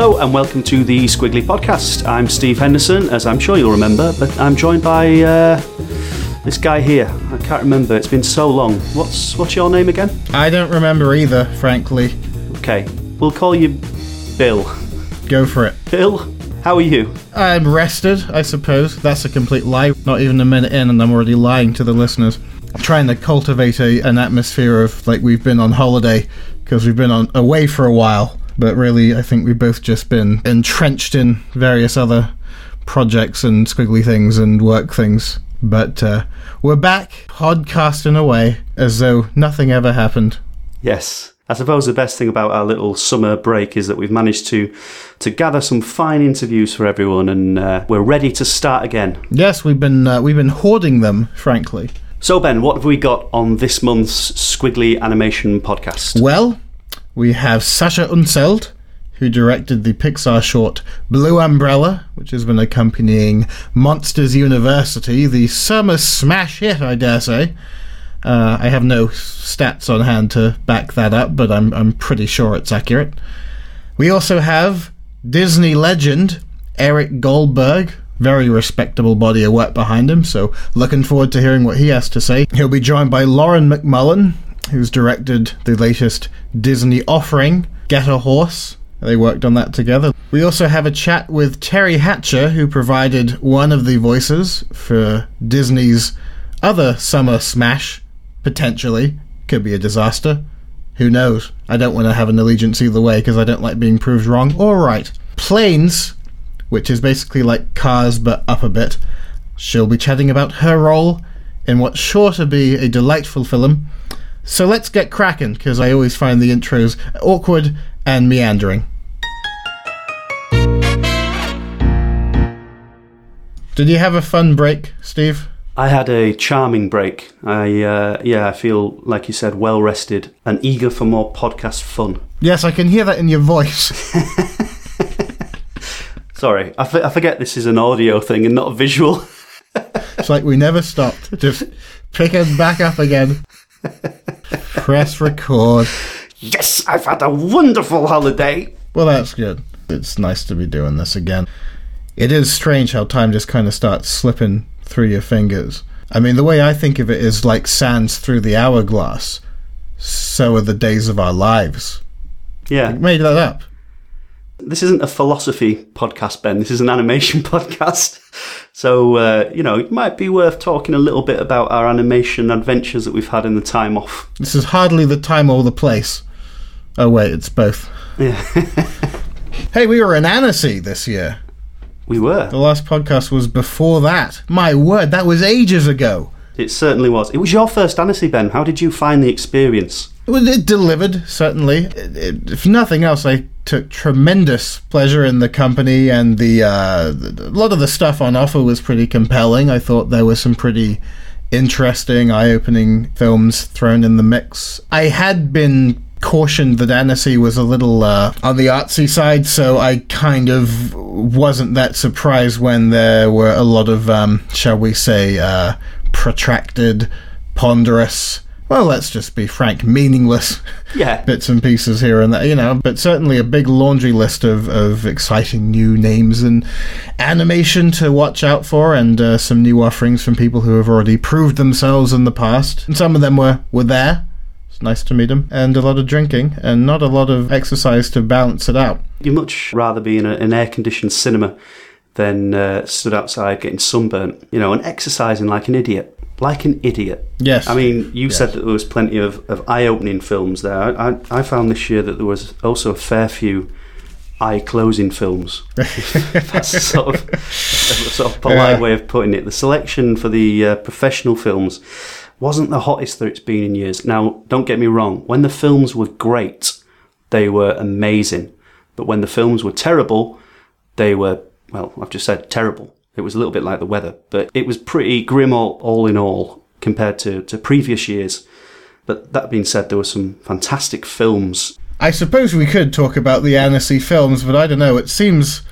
Hello and welcome to the Squiggly Podcast. I'm Steve Henderson, as I'm sure you'll remember, but I'm joined by uh, this guy here. I can't remember. It's been so long. What's what's your name again? I don't remember either, frankly. Okay, we'll call you Bill. Go for it. Bill, how are you? I'm rested, I suppose. That's a complete lie. Not even a minute in, and I'm already lying to the listeners. I'm trying to cultivate a, an atmosphere of like we've been on holiday because we've been on away for a while. But really, I think we've both just been entrenched in various other projects and squiggly things and work things. But uh, we're back, podcasting away as though nothing ever happened. Yes. I suppose the best thing about our little summer break is that we've managed to to gather some fine interviews for everyone, and uh, we're ready to start again. Yes, we've been uh, we've been hoarding them, frankly. So, Ben, what have we got on this month's Squiggly Animation podcast? Well, we have Sasha Unseld, who directed the Pixar short Blue Umbrella, which has been accompanying Monsters University, the summer smash hit, I dare say. Uh, I have no stats on hand to back that up, but I'm, I'm pretty sure it's accurate. We also have Disney legend Eric Goldberg, very respectable body of work behind him, so looking forward to hearing what he has to say. He'll be joined by Lauren MacMullan, who's directed the latest Disney offering, Get a Horse. They worked on that together. We also have a chat with Teri Hatcher, who provided one of the voices for Disney's other summer smash, potentially. Could be a disaster. Who knows? I don't want to have an allegiance either way because I don't like being proved wrong or right. Planes, which is basically like cars but up a bit. She'll be chatting about her role in what's sure to be a delightful film. So let's get cracking because I always find the intros awkward and meandering. Did you have a fun break, Steve? I had a charming break. I uh, yeah, I feel like you said, well rested and eager for more podcast fun. Yes, I can hear that in your voice. Sorry, I, f- I forget this is an audio thing and not a visual. it's like we never stopped. Just pick it back up again. Press record. Yes, I've had a wonderful holiday. Well, that's good. It's nice to be doing this again. It is strange how time just kind of starts slipping through your fingers. I mean, the way I think of it is like sands through the hourglass. So are the days of our lives. Yeah. I made that up. This isn't a philosophy podcast, Ben. This is an animation podcast. So, uh, you know, it might be worth talking a little bit about our animation adventures that we've had in the time off. This is hardly the time or the place. Oh, wait, it's both. Yeah. hey, we were in Annecy this year. We were. The last podcast was before that. My word, that was ages ago. It certainly was. It was your first Annecy, Ben. How did you find the experience? Well, it delivered, certainly. If nothing else, I took tremendous pleasure in the company, and the uh, a lot of the stuff on offer was pretty compelling. I thought there were some pretty interesting, eye-opening films thrown in the mix. I had been cautioned that Annecy was a little uh, on the artsy side, so I kind of wasn't that surprised when there were a lot of, um, shall we say, uh, protracted, ponderous. Well, let's just be frank, meaningless Yeah. bits and pieces here and there, you know, but certainly a big laundry list of, of exciting new names and animation to watch out for, and uh, some new offerings from people who have already proved themselves in the past. And some of them were, were there. It's nice to meet them. And a lot of drinking, and not a lot of exercise to balance it out. You'd much rather be in a, an air conditioned cinema than uh, stood outside getting sunburnt, you know, and exercising like an idiot. Like an idiot. Yes. I mean, you Yes. said that there was plenty of, of eye opening films there. I, I, I found this year that there was also a fair few eye closing films. That's sort of, a sort of polite Yeah. way of putting it. The selection for the uh, professional films wasn't the hottest that it's been in years. Now, don't get me wrong, when the films were great, they were amazing. But when the films were terrible, they were, well, I've just said terrible. It was a little bit like the weather, but it was pretty grim all, all in all compared to, to previous years. But that being said, there were some fantastic films. I suppose we could talk about the Annecy films, but I don't know. It seems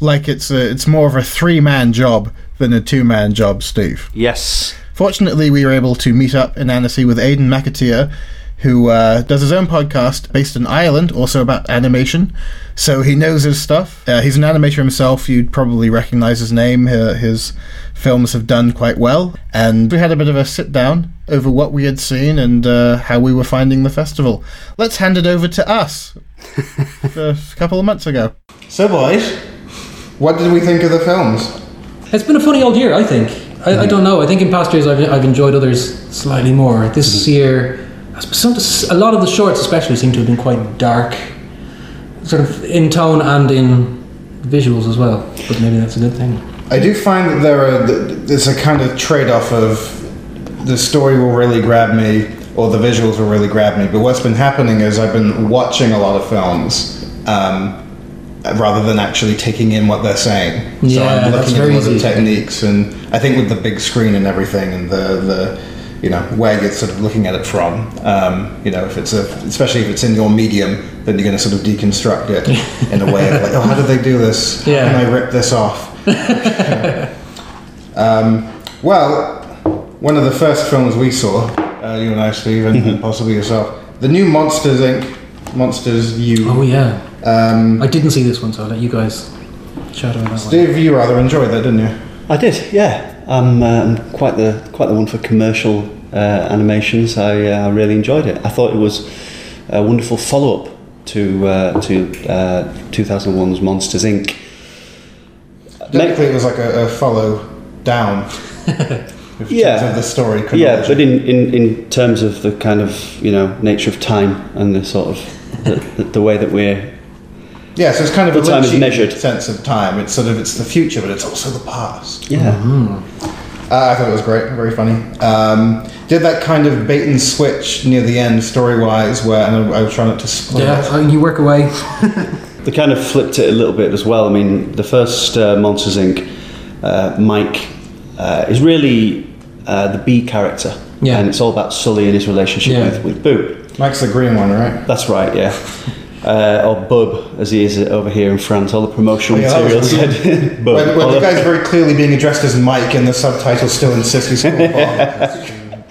like it's a, it's more of a three man job than a two man job, Steve. Yes, Fortunately, we were able to meet up in Annecy with Aidan McAteer, who uh, does his own podcast based in Ireland, also about animation. So he knows his stuff. Uh, he's an animator himself. You'd probably recognize his name. Uh, his films have done quite well. And we had a bit of a sit down over what we had seen and uh, how we were finding the festival. Let's hand it over to us a couple of months ago. So, boys, what did we think of the films? It's been a funny old year, I think. I, I don't know. I think in past years I've, I've enjoyed others slightly more. This year, some, a lot of the shorts, especially, seem to have been quite dark, sort of in tone and in visuals as well. But maybe that's a good thing. I do find that there are there's a kind of trade off of the story will really grab me or the visuals will really grab me. But what's been happening is I've been watching a lot of films. Um, rather than actually taking in what they're saying. Yeah, so I'm looking at all the techniques, and I think with the big screen and everything, and the the you know where you're sort of looking at it from. Um, you know, if it's a especially if it's in your medium, then you're going to sort of deconstruct it in a way of like, oh, how did they do this? How can I rip this off? um, well, one of the first films we saw, uh, you and I, Steve, and, and possibly yourself, the new Monsters Inc. Monsters U. Oh yeah, Um, I didn't see this one, so I'll let you guys chat about that one. Steve, you rather enjoyed that, didn't you? I did, yeah. I'm, uh, I'm quite the quite the one for commercial uh, animations. I uh, really enjoyed it. I thought it was a wonderful follow up to uh, to uh, 2001's Monsters Inc. Technically, it was like a, a follow down. Yeah. the story. Yeah, but in, in, in terms of the kind of you know nature of time and the sort of the, the, the way that we're yeah, so it's kind of the a time is measured. sense of time. It's sort of it's the future, but it's also the past. yeah Uh, I thought it was great, very funny. Um, did that kind of bait and switch near the end, story wise, where and I, I was trying not to spoil Yeah, it. you work away. They kind of flipped it a little bit as well. I mean, the first uh, Monsters Inc. Uh, Mike uh, is really uh, the B character, Yeah. and it's all about Sully and his relationship Yeah. with, with Boo. Mike's the green one, right? That's right, yeah. Uh, or Bub, as he is over here in France. All the promotional Oh, yeah, material said Bub. When, when the guy's very clearly being addressed as Mike, and the subtitle still insists he's called Bob.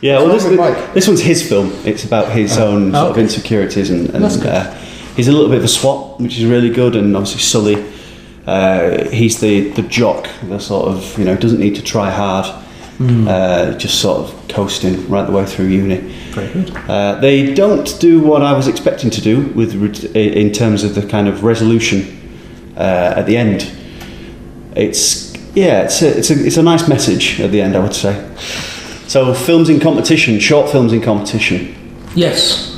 Yeah, well, this, this one's his film. It's about his own sort of okay. insecurities, and, and uh, he's a little bit of a swap, which is really good. And obviously, Sully, uh, he's the the jock, the sort of you know doesn't need to try hard, Hmm. uh, just sort of coasting right the way through uni. Very good. Uh, they don't do what I was expecting to do with re- in terms of the kind of resolution uh, at the end. It's yeah, it's a, it's a it's a nice message at the end, I would say. So films in competition, short films in competition. Yes,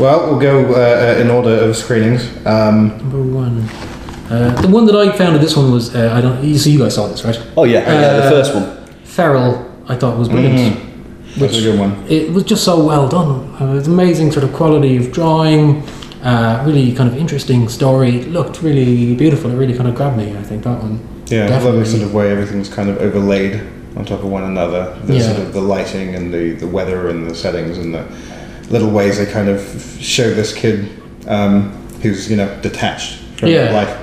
well, we'll go uh, uh, in order of screenings. Um, number one. Uh, the one that I found of this one was uh, I don't. You see, you guys saw this, right? Oh yeah, yeah, the Uh, first one. Feral. I thought was brilliant. that's a good one. It was just so well done. Uh, was amazing sort of quality of drawing. Uh, really kind of interesting story. It looked really beautiful. It really kind of grabbed me. I think that one. Yeah, I love the sort of way everything's kind of overlaid on top of one another. The Yeah. sort of the lighting and the, the weather and the settings and the little ways they kind of show this kid um, who's you know detached from Yeah. life,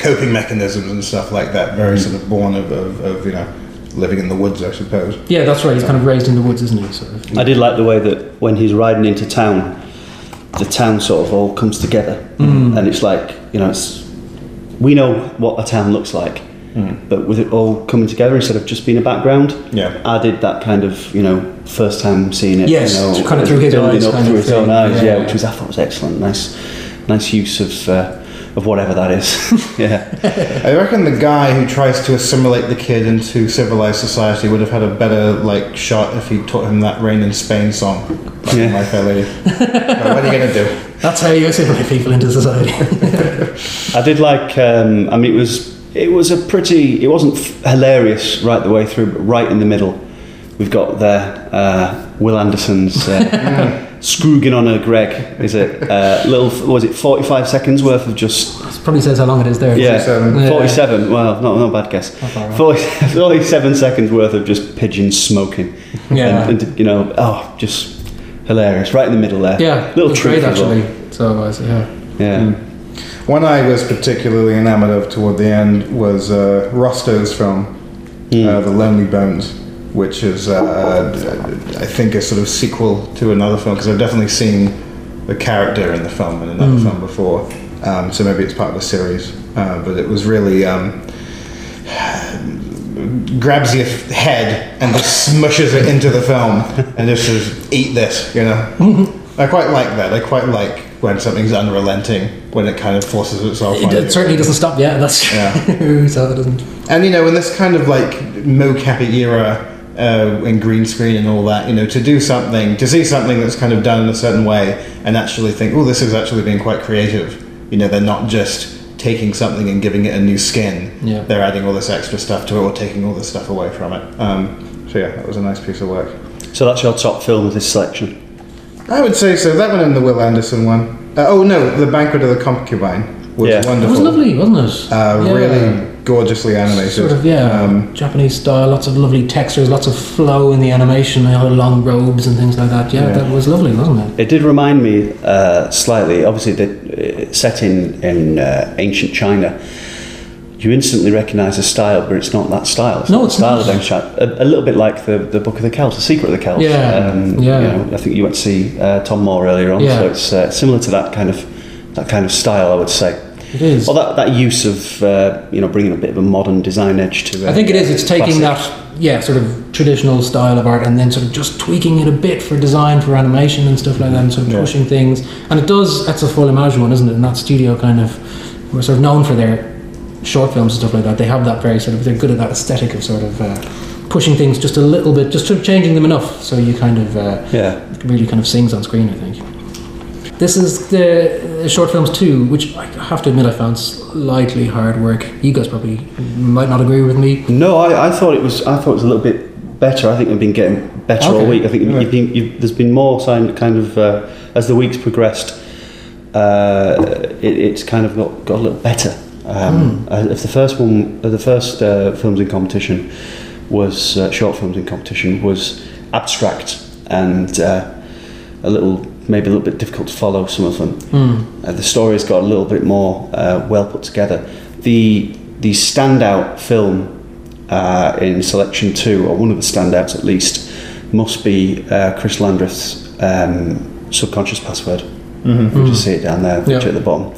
coping mechanisms and stuff like that. Very sort of born of, of, of you know living in the woods, I suppose. Yeah, that's right. He's kind of raised in the woods, isn't he? Sort of. I did like the way that when he's riding into town, the town sort of all comes together, Mm. and it's like you know, it's we know what a town looks like, but with it all coming together instead of just being a background, Yeah. added that kind of you know first time seeing it, Yes, you know, kind of through his eyes kind through of his own thing, eyes, yeah, yeah. which was I thought was excellent, nice, nice use of uh, of whatever that is, yeah. I reckon the guy who tries to assimilate the kid into civilized society would have had a better like shot if he taught him that "Rain in Spain" song. Like Yeah. My Fair Lady. But what are you gonna do? That's how you assimilate people into society. I did like. Um, I mean, it was it was a pretty. It wasn't f- hilarious right the way through, but right in the middle, we've got there uh, Will Anderson's uh, scrooging on a Greg. Is it uh, little? Was it forty five seconds worth of just? It probably says how long it is there. Yeah, 47. Yeah. forty seven. Well, not not a bad guess. Not far 40, 47 seconds worth of just pigeons smoking. Yeah. and, and, you know, oh, just hilarious. Right in the middle there. Yeah, little it was treat great well. actually. So it was, yeah. Yeah. One I was particularly enamored of toward the end was uh, Rosto's film, uh, The Lonely Bones. Which is uh, I think a sort of sequel to another film because I've definitely seen the character in the film in another film before. Um, so maybe it's part of a series, uh, but it was really. Um, grabs your head and just smushes it into the film and just says, "Eat this," you know. I quite like that. I quite like when something's unrelenting, when it kind of forces itself on It, you. it certainly doesn't stop. Yeah, that's Yeah. so it doesn't. And you know, in this kind of like mocap era, uh, in green screen and all that, you know, to do something, to see something that's kind of done in a certain way, and actually think, oh, this is actually being quite creative. You know, they're not just taking something and giving it a new skin. Yeah. They're adding all this extra stuff to it or taking all this stuff away from it. Um, so yeah, that was a nice piece of work. So that's your top film of this selection. I would say so. That one and the Will Anderson one. Uh, oh no, the Banquet of the Concubine was Yeah. It was lovely, wasn't it? Uh, Yeah. Really gorgeously animated. Sort of, yeah. Um, Japanese style, lots of lovely textures, lots of flow in the animation, they had long robes and things like that. Yeah, Yeah. that was lovely, wasn't it? It did remind me uh, slightly, obviously, that it's set in, in uh, ancient China. You instantly recognise the style, but it's not that style. It's No, not the it's style not. of ancient China. A, a little bit like the, the Book of the Celts, The Secret of the Celts. Yeah, Um, yeah. You know, I think you went to see uh, Tomm Moore earlier on, Yeah. so it's uh, similar to that kind of that kind of style, I would say. It is. Well, that, that use of uh, you know bringing a bit of a modern design edge to it. I think it is. It's taking that, yeah, sort of traditional style of art and then sort of just tweaking it a bit for design, for animation and stuff like that, and sort of Yeah. pushing things. And it does. That's a full image one, isn't it? And that studio kind of we're sort of known for their short films and stuff like that. They have that very sort of. They're good at that aesthetic of sort of. Uh, Pushing things just a little bit, just sort of changing them enough, so you kind of uh, Yeah. really kind of sings on screen. I think. This is the short films too, which I have to admit I found slightly hard work. You guys probably might not agree with me. No, I, I thought it was. I thought it was a little bit better. I think we've been getting better all week. I think you've been, you've, there's been more sign, kind of uh, as the weeks progressed. Uh, it, it's kind of got, got a little better. Um, uh, If the first one, uh, the first uh, films in competition was uh, short films in competition was abstract and uh, a little maybe a little bit difficult to follow some of them. Uh, the story's got a little bit more uh, well put together. The the standout film uh, in selection two, or one of the standouts at least, must be uh, Chris Landreth's um, subconscious password. Mm-hmm. You just see it down there, Yeah. picture at the bottom.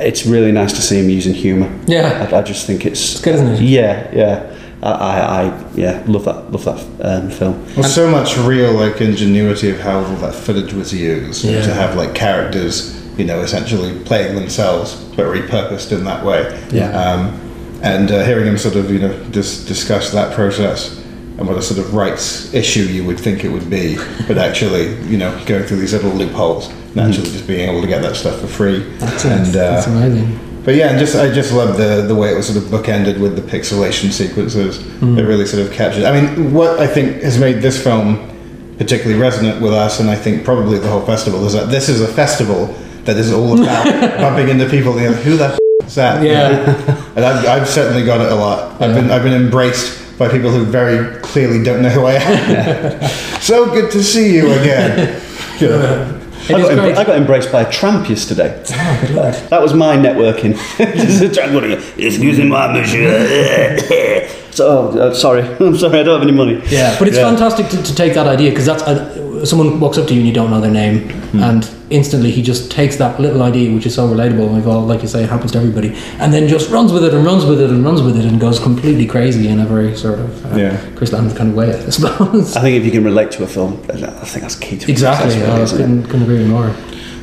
It's really nice to see him using humour. Yeah. I, I just think it's It's good, isn't it? Yeah, yeah. I, I, I yeah, love that, love that um, film. Well, so much real like ingenuity of how all that footage was used Yeah. to have like characters, you know, essentially playing themselves but repurposed in that way. Yeah. Um, and uh, hearing him sort of, you know, dis- discuss that process and what a sort of rights issue you would think it would be, but actually, you know, going through these little loopholes naturally actually just being able to get that stuff for free. That's, and uh, that's amazing. But yeah, and just I just love the the way it was sort of bookended with the pixelation sequences. Mm. It really sort of captured. I mean, what I think has made this film particularly resonant with us, and I think probably the whole festival, is that this is a festival that is all about bumping into people. You know, who the f- is that? Yeah. and I've, I've certainly got it a lot. I've been I've been embraced by people who very clearly don't know who I am. so good to see you again. It I got, I got embraced by a tramp yesterday. Oh, good lord. That was my networking. Just a tramp going, Excuse me, monsieur. So, oh, uh, sorry, I'm sorry, I don't have any money. Yeah, but it's Yeah. fantastic to, to take that idea because that's uh, someone walks up to you and you don't know their name, Hmm. and instantly he just takes that little idea, which is so relatable, and we've all, like you say, it happens to everybody, and then just runs with it and runs with it and runs with it and goes completely crazy in a very sort of uh, Yeah. Chris Landreth kind of way, I suppose. I think if you can relate to a film, I think that's key to exactly. success, I really, isn't couldn't, couldn't agree more.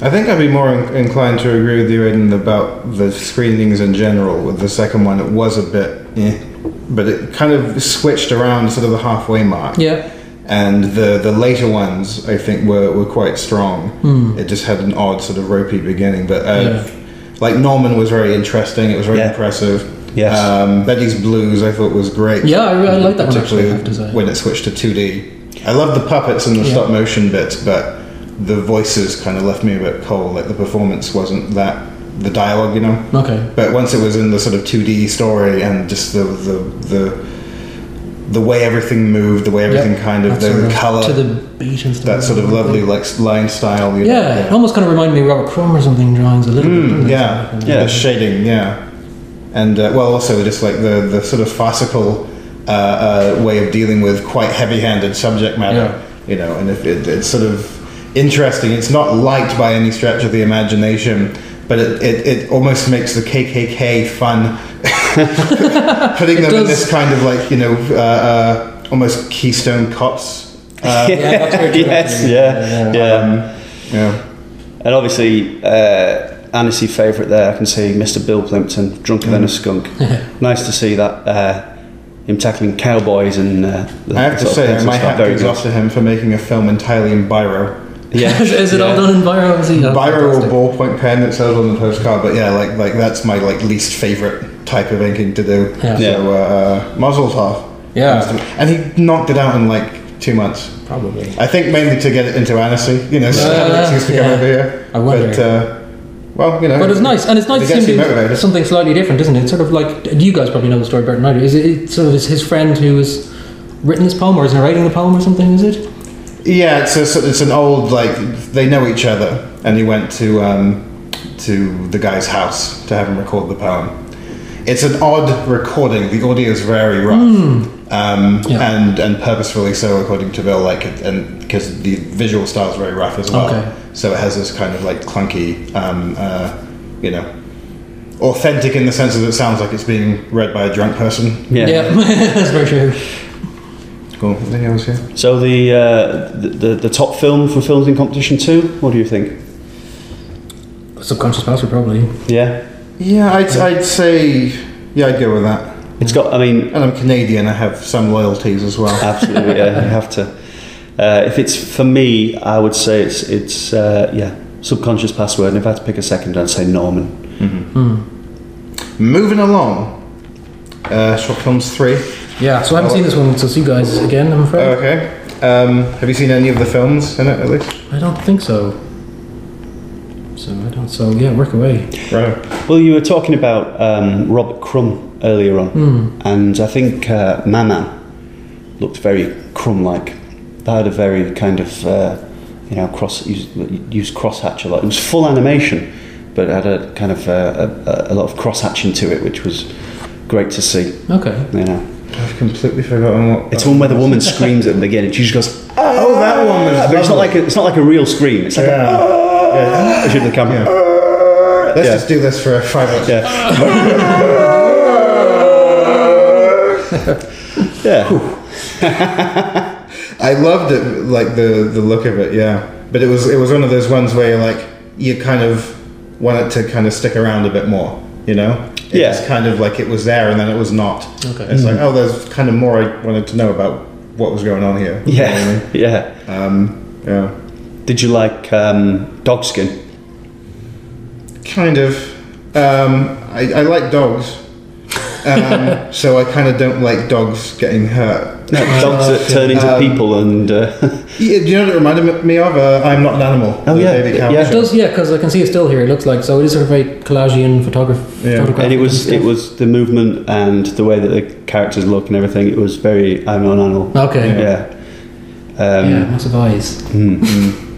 I think I'd be more inclined to agree with you, Aidan, about the screenings in general. With the second one, it was a bit, eh, but it kind of switched around sort of the halfway mark. Yeah. And the the later ones, I think, were, were quite strong. It just had an odd sort of ropey beginning, but uh. Yeah. like Norman was very interesting. It was very Yeah. impressive. Yes. Um, Betty's Blues, I thought was great. Yeah, I, I like that one actually. Particularly have to say. when it switched to 2D. I love the puppets and the Yeah. stop motion bits, but the voices kind of left me a bit cold. Like the performance wasn't that the dialogue, you know. Okay. But once it was in the sort of 2D story and just the the the, the way everything moved, the way everything Yeah, kind of that the, sort color, to the beat and stuff. that sort of lovely like line style. You Yeah, know? it almost kind of reminded me of Robert Crumb or something drawings a little bit. Mm, doesn't yeah, Sort Yeah. the shading, yeah, and uh, well, also just like the the sort of farcical uh, uh, way of dealing with quite heavy-handed subject matter. Yeah. You know, and it, it, it's sort of interesting. It's not light by any stretch of the imagination, but it, it, it almost makes the KKK fun. Putting them in this kind of like you know uh, uh, almost Keystone Cops. Uh, Yeah, that's yes, actually. yeah, yeah. yeah. And obviously, uh, Annecy favourite there, I can see Mr. Bill Plympton, drunker than a skunk. nice to see that, uh, him tackling cowboys and. Uh, the I have to say, things and my stuff. hat Very goes off to him for making a film entirely in biro. Yeah. is, is it all done in Biro? Is he? Oh, Biro or ballpoint pen that sells on the postcard, but yeah, like like that's my like least favorite type of inking to do. Yeah. So uh, uh, Mazel tov. Yeah. and he knocked it out in like two months. Probably. I think mainly to get it into Annecy, you know, so Uh, have an excuse to come over here. I wonder. But uh, well, you know, But it's nice, and it's nice It to see you him do motivated. something slightly different, isn't it? It's sort of like you guys probably know the story better than I do. Is it it's sort of his, his friend who has written this poem or is narrating the poem or something? Is it? Yeah, it's a, it's an old like they know each other, and he went to um, to the guy's house to have him record the poem. It's an odd recording. The audio is very rough, um, Yeah. and and purposefully so, according to Bill. Like, and because the visual style is very rough as well, Okay. so it has this kind of like clunky, um, uh, you know, authentic in the sense that it sounds like it's being read by a drunk person. Yeah. that's very true. Cool. Anything else here? So the, uh, the the the top film for films in competition two. What do you think? Subconscious password, probably. Yeah, Yeah, I'd, I'd say yeah, I'd go with that. it's got. I mean, And I'm Canadian. I have some loyalties as well. absolutely. yeah, you have to. Uh, if it's for me, I would say it's it's uh, yeah subconscious password. And if I had to pick a second, I'd say Norman. Moving along. Uh, short films three. Yeah. So I haven't seen this one. So see you guys again. I'm afraid. Okay. Um, have you seen any of the films in it at least? I don't think so. So I don't. So yeah, work away. Right. Well, you were talking about um, Robert Crumb earlier on, and I think uh, Maman looked very Crumb-like. That had a very kind of uh, you know cross used, used crosshatch a lot. It was full animation, but it had a kind of uh, a, a lot of crosshatching to it, which was great to see. Okay. You know, I've completely forgotten what. it's one where the woman screams at the beginning. and She just goes, Oh, oh that one was. but it's not like a, it's not like a real scream. It's like Yeah. a, yeah. should the camera. Let's Yeah. just do this for five minutes. Yeah. yeah. I loved it, like the the look of it. Yeah, but it was it was one of those ones where you're like you kind of want it to kind of stick around a bit more. You know. It Yeah. was kind of like it was there and then it was not. Okay. It's like oh, there's kind of more I wanted to know about what was going on here. You know I mean? Yeah. Yeah. Um, yeah. Did you like um, Dogskin? Kind of. Um, I, I like dogs. Um, so I kind of don't like dogs getting hurt. Dogs that turn into Um, people and. Uh, Yeah, do you know what it reminded me of? Uh, I'm not an animal. Oh, yeah, David yeah. It show. does, yeah, because I can see it still here. It looks like so. It is sort of very collagian photograph. Yeah. photographic and it was stuff. it was the movement and the way that the characters look and everything. It was very I'm not an animal. Okay. Yeah. Um, Yeah, massive eyes.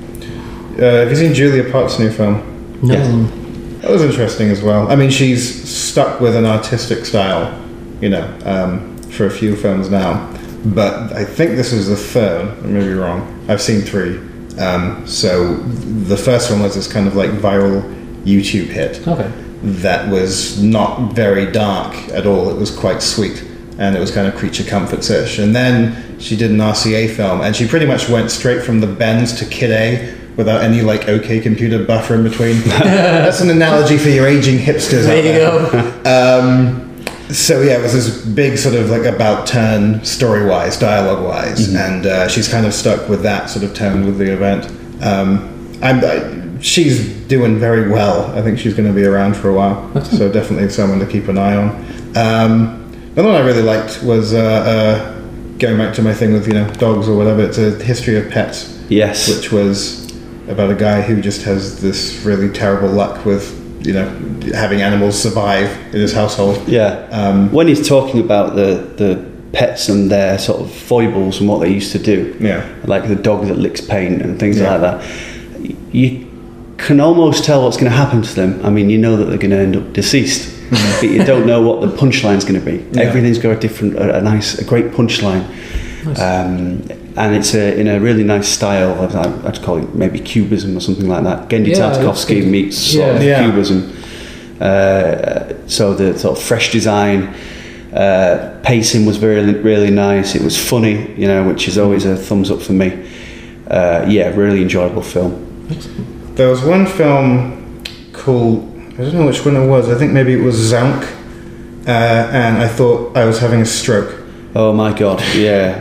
Uh, have you seen Julia Pott's new film? No. Yes. That was interesting as well. I mean, she's stuck with an artistic style, you know, um, for a few films now. But I think this is the third. I may be wrong. I've seen three. Um, so the first one was this kind of like viral YouTube hit Okay. that was not very dark at all. It was quite sweet, and it was kind of creature comforts ish. And then she did an RCA film, and she pretty much went straight from the bends to Kid A without any like OK Computer buffer in between. That's an analogy for your aging hipsters. There out you go. um, so yeah, it was this big sort of like about turn story wise, dialogue wise, and uh, she's kind of stuck with that sort of tone with the event. Um, I'm, I, she's doing very well. I think she's going to be around for a while, so definitely someone to keep an eye on. Um, the one I really liked was uh, uh, going back to my thing with you know dogs or whatever. It's a history of pets Yes. which was about a guy who just has this really terrible luck with you know having animals survive in his household. Yeah. Um, when he's talking about the the pets and their sort of foibles and what they used to do, Yeah. like the dog that licks paint and things Yeah. like that, you can almost tell what's going to happen to them. I mean, you know that they're going to end up deceased. but you don't know what the punchline's going to be. Everything's got a different, a, a nice, a great punchline. Um, and it's a, in a really nice style. I'd, I'd call it maybe cubism or something like that. Genndy Yeah, Tartakovsky it's- meets sort of Yeah. cubism. Uh, so the sort of fresh design, uh, pacing was very really nice. It was funny, you know, which is always a thumbs up for me. Uh, yeah, really enjoyable film. There was one film called I don't know which one it was. I think maybe it was Zaunk, uh, and I thought I was having a stroke. Oh my god, yeah.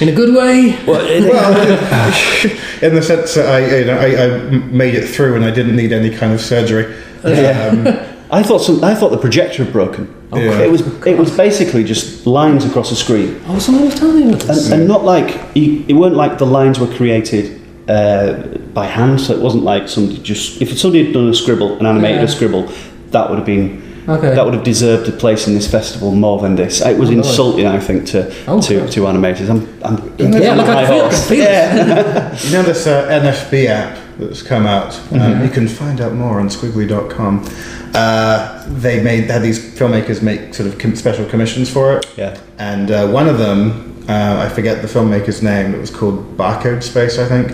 In a good way. well, it- In the sense that I, you know, I, I m- made it through and I didn't need any kind of surgery. Um, I thought some, I thought the projector had broken. Yeah. It was it was basically just lines across the screen, Oh, someone was telling me about this. and, and not like you- it weren't like the lines were created uh, by hand. So it wasn't like somebody just if somebody had done a scribble, an animated Yeah. a scribble, that would have been Okay. that would have deserved a place in this festival more than this. It was Oh, Lord. insulting, I think, to Oh, to, okay. to animators. I'm, I'm Yeah, I'm look, a I high feel I feel. Yeah. you know this uh, NFB app that's come out. Um, you can find out more on squiggly.com. Uh, they made had these filmmakers make sort of com- special commissions for it. Yeah. And uh, one of them, uh, I forget the filmmaker's name. It was called Barcode Space, I think.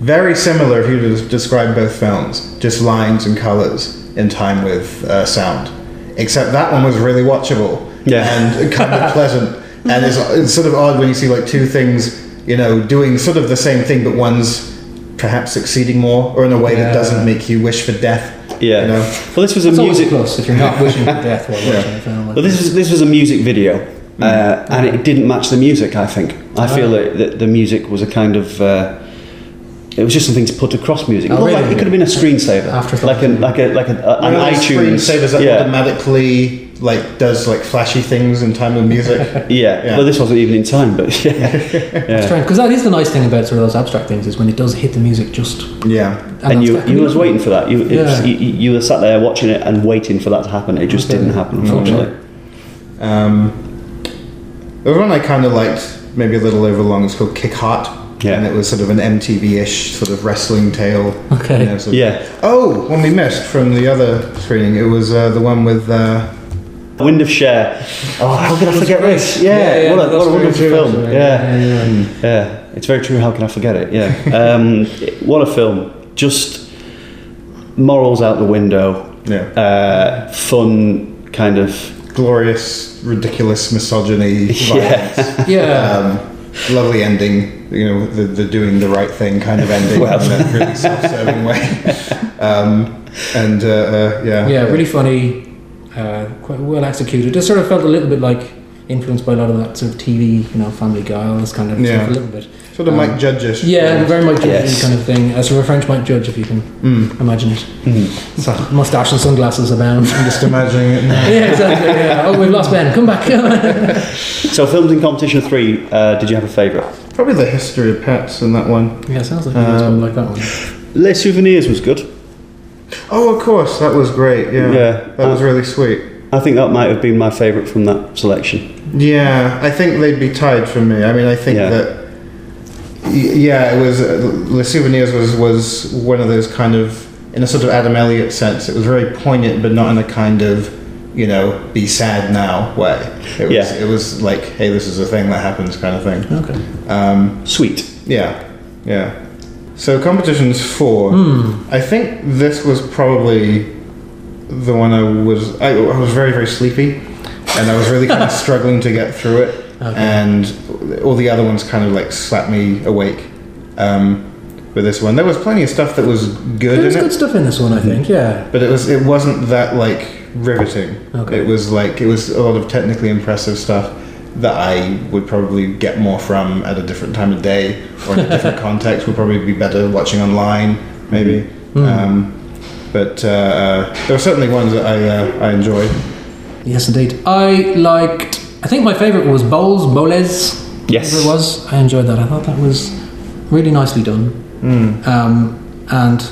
Very similar, if you describe both films, just lines and colors in time with uh, sound. Except that one was really watchable Yeah. and kind of pleasant. And it's, it's sort of odd when you see like two things, you know, doing sort of the same thing, but one's perhaps succeeding more, or in a way that doesn't make you wish for death. Yeah. You know? Well, this was a It's always a music. plus if you're not wishing for death while Yeah. watching a film. Like Well, this was this was a music video, uh, and it didn't match the music. I think I feel that, that the music was a kind of uh, it was just something to put across music. Oh, It, really? like it could have been a screensaver, Afterthought. like a like a like a, a, an iTunes. screensavers that yeah. automatically like does like flashy things in time with music. yeah. Yeah. Well, this wasn't even in time, but yeah, yeah. Because that is the nice thing about sort of those abstract things is when it does hit the music just. yeah. And you you was waiting for that. You, it was- Yeah. you you were sat there watching it and waiting for that to happen. It just Okay. didn't happen, unfortunately. Um, there was one I kind of liked, maybe a little overlong. is called Kick Hot. Yeah. And it was sort of an MTV-ish sort of wrestling tale. Okay. you know, sort of- Yeah. Oh, one we missed from the other screening. It was uh, the one with. Uh, Wind of Share. Oh, how can I forget great. this? Yeah, Yeah, yeah, what a, what a wonderful true, film. actually. Yeah. Yeah, yeah. Yeah, it's very true. How can I forget it? Yeah. Um, what a film. Just morals out the window. yeah. Uh, fun, kind of. glorious, ridiculous misogyny. Yeah. Yeah. Um, lovely ending. You know, the, the doing the right thing kind of ending Well. in a really self-serving way. Um, and uh, uh, yeah. yeah, really funny, uh, quite well executed. It sort of felt a little bit like influenced by a lot of that sort of TV, you know, Family Guy, all this kind of Yeah. stuff a little bit. Sort of Um, Mike Judge-ish. Yeah, very much Yes. kind of thing. As for a French Mike Judge, if you can Mm. imagine it. So, Mustache and sunglasses abound. I'm just imagining it now. yeah, exactly. Yeah. Oh, we've lost Ben. Come back. So, films in competition three. Uh, did you have a favourite? Probably the history of pets in that one. yeah, sounds like you Um, like that one. Les Souvenirs was good. Oh, of course, that was great. Yeah, Yeah. that was really sweet. I think that might have been my favourite from that selection. Yeah, I think they'd be tied for me. I mean, I think Yeah. that. Yeah, it was. Uh, Les Souvenirs was was one of those kind of, in a sort of Adam Elliott sense, it was very poignant, but not in a kind of, you know, be sad now way. It was, Yeah. It was like, hey, this is a thing that happens, kind of thing. Okay. Um, Sweet. yeah, yeah. So competitions four. I think this was probably the one I was. I, I was very very sleepy, and I was really kind of struggling to get through it. Okay. And all the other ones kind of like slapped me awake. Um, with this one, there was plenty of stuff that was good There's in good it, stuff in this one, I think. Yeah. but it was it wasn't that like riveting. Okay. It was like it was a lot of technically impressive stuff that I would probably get more from at a different time of day or in a different context. Would probably be better watching online, maybe. Mm. Um, but uh, uh, there were certainly ones that I uh, I enjoyed. Yes, indeed. I liked. I think my favourite was Bowls, Boles. Yes. it was. I enjoyed that. I thought that was really nicely done. Mm. Um, and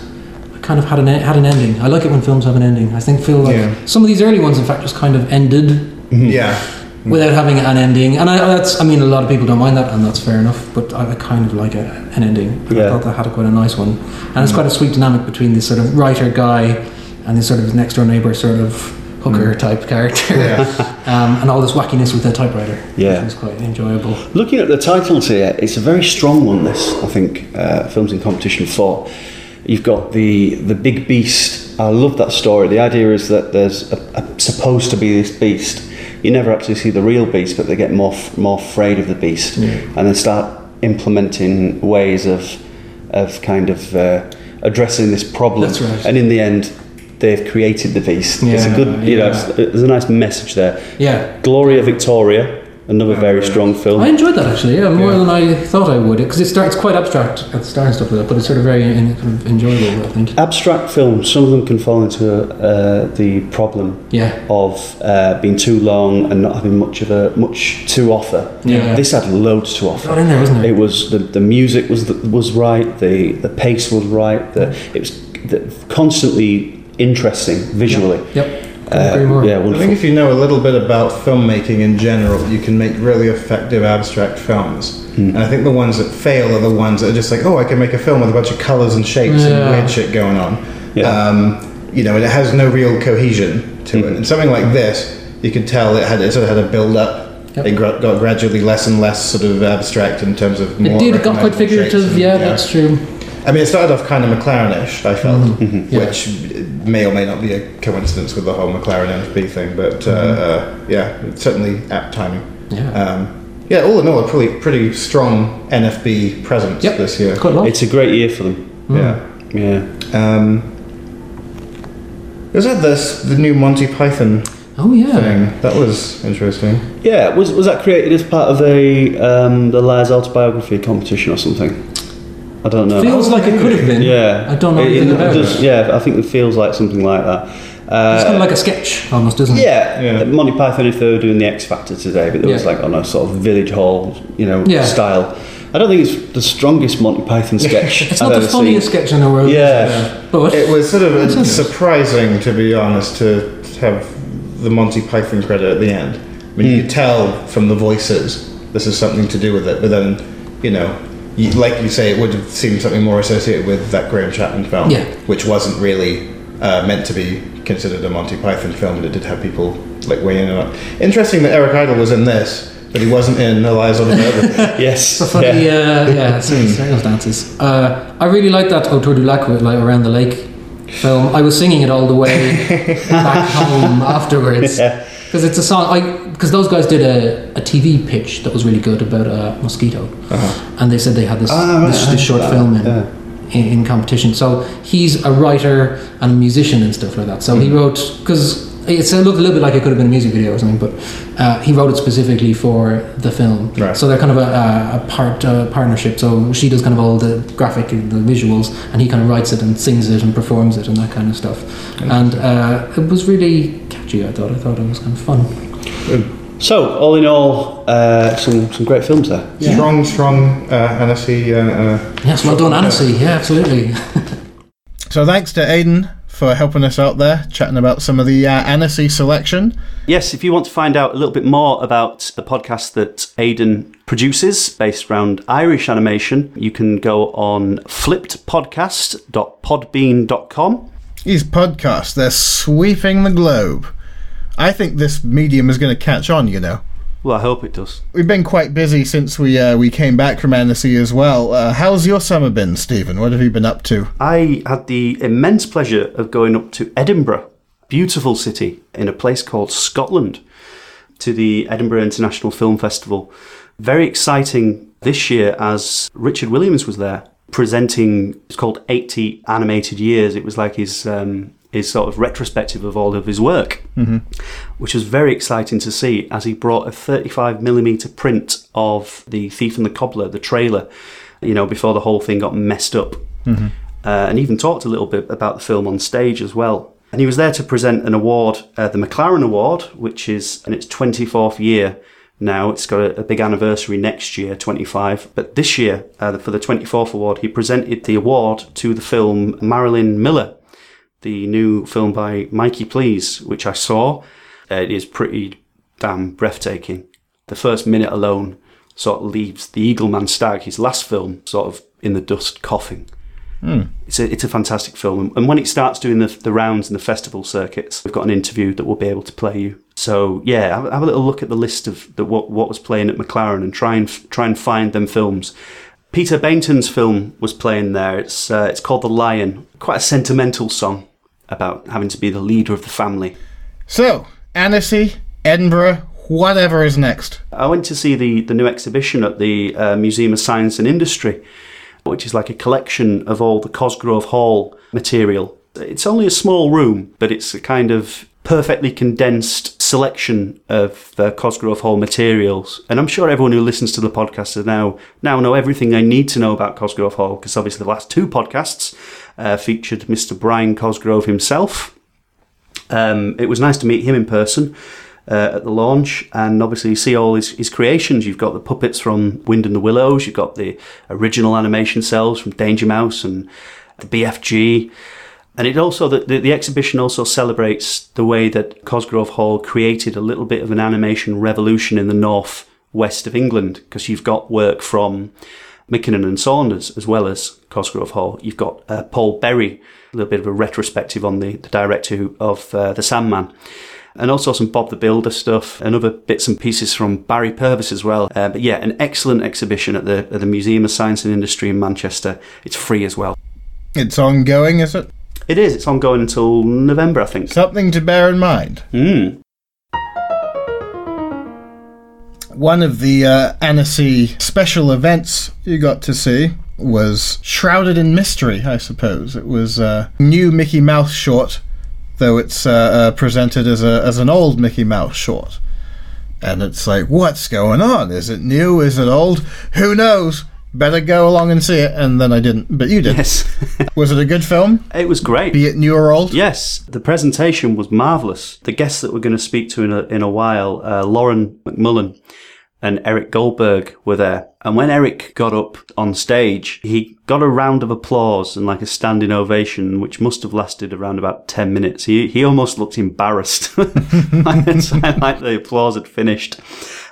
I kind of had an had an ending. I like it when films have an ending. I think feel like Yeah. some of these early ones, in fact, just kind of ended Yeah, without having an ending. And I, that's, I mean, a lot of people don't mind that, and that's fair enough. But I, I kind of like a, an ending. And I thought that had a, quite a nice one, and it's quite a sweet dynamic between this sort of writer guy and this sort of next door neighbor, sort of hooker type character, um, and all this wackiness with the typewriter. Yeah. was quite enjoyable. Looking at the titles here, it's a very strong one. This, I think, uh, films in competition for. You've got the the big beast. I love that story. The idea is that there's a, a, supposed to be this beast. You never actually see the real beast, but they get more f- more afraid of the beast, and then start implementing ways of of kind of uh, addressing this problem. That's right. And in the end, they've created the beast. it's a good, you know, yeah. it's, there's a nice message there. Yeah, Gloria Victoria, another very strong film. I enjoyed that actually. Yeah, more than I thought I would. Because it starts quite abstract at the start and stuff like that, but it's sort of very in, kind of enjoyable. I think. abstract films, some of them can fall into uh, the problem Yeah. of uh, being too long and not having much of a much to offer. Yeah. This had loads to offer. Got in there, wasn't it? It was the, the music was the, was right, the the pace was right, the, it was the, constantly interesting visually. Yep. Uh, Couldn't yeah, I think if you know a little bit about filmmaking in general, you can make really effective abstract films. And I think the ones that fail are the ones that are just like, oh, I can make a film with a bunch of colours and shapes Yeah. and weird shit going on. Yeah. Um, you know, and it has no real cohesion to it. And something like this, you could tell it had it sort of had a build up. Yep. It gra- got gradually less and less sort of abstract in terms of more. It did. It got quite recognisable shapes figurative. and- Yeah, that's true. I mean, it started off kind of McLarenish, I felt, Mm-hmm. Yeah. which may or may not be a coincidence with the whole McLaren NFB thing, but uh, uh, yeah, certainly apt timing. Mm-hmm. Yeah. Um, yeah, all in all, a pretty pretty strong NFB presence Yep. this year. Quite a lot. It's a great year for them. Yeah. Yeah. Um, was that this the new Monty Python oh yeah. thing? That was interesting. Yeah, was was that created as part of a um, the Liar's autobiography competition or something? I don't know. Feels like it could have been. yeah, I don't know It- anything it about does- it. Yeah, I think it feels like something like that. Uh, It's kind of like a sketch almost, isn't it? yeah, Yeah. Monty Python if they were doing the X Factor today, but it was Yeah. like on a sort of village hall, you know, Yeah. style. I don't think it's the strongest Monty Python sketch It's I've not the ever funniest seen. sketch in the world. Yeah. it? But It was sort of That's surprising, to be honest, to have the Monty Python credit at the end. I mean, you could tell from the voices this is something to do with it, but then, you know, you, like you say, it would have seemed something more associated with that Graham Chapman film, Yeah. which wasn't really uh, meant to be considered a Monty Python film, but it did have people like weighing in on it. Interesting that Eric Idle was in this, but he wasn't in A Liar's Autobiography. Yes, It's a funny, yeah. uh, yeah, Hmm. cir- circumstances. Uh, I really like that Autour du Lac, with, like around the lake film. I was singing it all the way back home afterwards Yeah. Because it's a song. I because those guys did a, a TV pitch that was really good about a mosquito, and they said they had this Uh-huh. Ah, right, this, this short film in, yeah. in in competition. So he's a writer and a musician and stuff like that. So he Hmm. wrote because. It's, it looked a little bit like it could have been a music video or something, but uh, he wrote it specifically for the film. Right. So they're kind of a, a, a part uh, partnership. So she does kind of all the graphic and the visuals, and he kind of writes it and sings it and performs it and that kind of stuff. And uh, it was really catchy. I thought. I thought it was kind of fun. So, all in all, uh, some some great films there. Strong, strong uh, Annecy. Uh, uh, Yes, well done, Annecy. Yeah, absolutely. So thanks to Aidan for helping us out there, chatting about some of the uh, Annecy selection. Yes, if you want to find out a little bit more about the podcast that Aidan produces based around Irish animation, you can go on flippedpodcast.podbean.com. These podcasts, they're sweeping the globe. I think this medium is going to catch on, you know. Well, I hope it does. We've been quite busy since we uh, we came back from Annecy as well. Uh, how's your summer been, Stephen? What have you been up to? I had the immense pleasure of going up to Edinburgh, beautiful city, in a place called Scotland, to the Edinburgh International Film Festival. Very exciting this year as Richard Williams was there presenting, it's called 80 Animated Years. It was like his, um, his sort of retrospective of all of his work, which was very exciting to see as he brought a 35mm print of The Thief and the Cobbler, the trailer, you know, before the whole thing got messed up uh, and even talked a little bit about the film on stage as well. And he was there to present an award, uh, the McLaren Award, which is in its 24th year now. It's got a, a big anniversary next year, 25. But this year, uh, for the 24th award, he presented the award to the film Marilyn Miller, the new film by Mikey Please, which I saw. Uh, it is pretty damn breathtaking. The first minute alone sort of leaves the Eagleman Stag, his last film, sort of in the dust, coughing. It's a it's a fantastic film, and when it starts doing the the rounds and the festival circuits, we've got an interview that we'll be able to play you. So yeah, have, have a little look at the list of the, what what was playing at McLaren and try and try and find them films. Peter Bainton's film was playing there. It's uh, it's called The Lion. Quite a sentimental song about having to be the leader of the family. So, Annecy, Edinburgh, whatever is next. I went to see the, the new exhibition at the uh, Museum of Science and Industry, which is like a collection of all the Cosgrove Hall material. It's only a small room, but it's a kind of perfectly condensed selection of uh, Cosgrove Hall materials. And I'm sure everyone who listens to the podcast now now know everything they need to know about Cosgrove Hall, because obviously the last two podcasts uh, featured Mr. Brian Cosgrove himself. Um, it was nice to meet him in person uh, at the launch and obviously you see all his, his creations. You've got the puppets from Wind and the Willows, you've got the original animation cells from Danger Mouse and the BFG. And it also, the, the, the exhibition also celebrates the way that Cosgrove Hall created a little bit of an animation revolution in the north west of England because you've got work from Mackinnon and Saunders as well as Cosgrove Hall. You've got uh, Paul Berry, a little bit of a retrospective on the, the director of uh, The Sandman. And also some Bob the Builder stuff and other bits and pieces from Barry Purves as well. Uh, but yeah, an excellent exhibition at the, at the Museum of Science and Industry in Manchester. It's free as well. It's ongoing, is it? It is. It's ongoing until November, I think. Something to bear in mind. Mm. One of the uh, Annecy special events you got to see was Shrouded in Mystery, I suppose. It was a new Mickey Mouse short, though it's uh, uh, presented as, a, as an old Mickey Mouse short. And it's like, what's going on? Is it new? Is it old? Who knows? Better go along and see it. And then I didn't, but you did. Yes. Was it a good film? it was great. Be it new or old? Yes, the presentation was marvellous. The guests that we're going to speak to in a, in a while, uh, Lauren MacMullan and Eric Goldberg were there. And when Eric got up on stage, he got a round of applause and like a standing ovation, which must have lasted around about 10 minutes. He, he almost looked embarrassed. I meant like the applause had finished.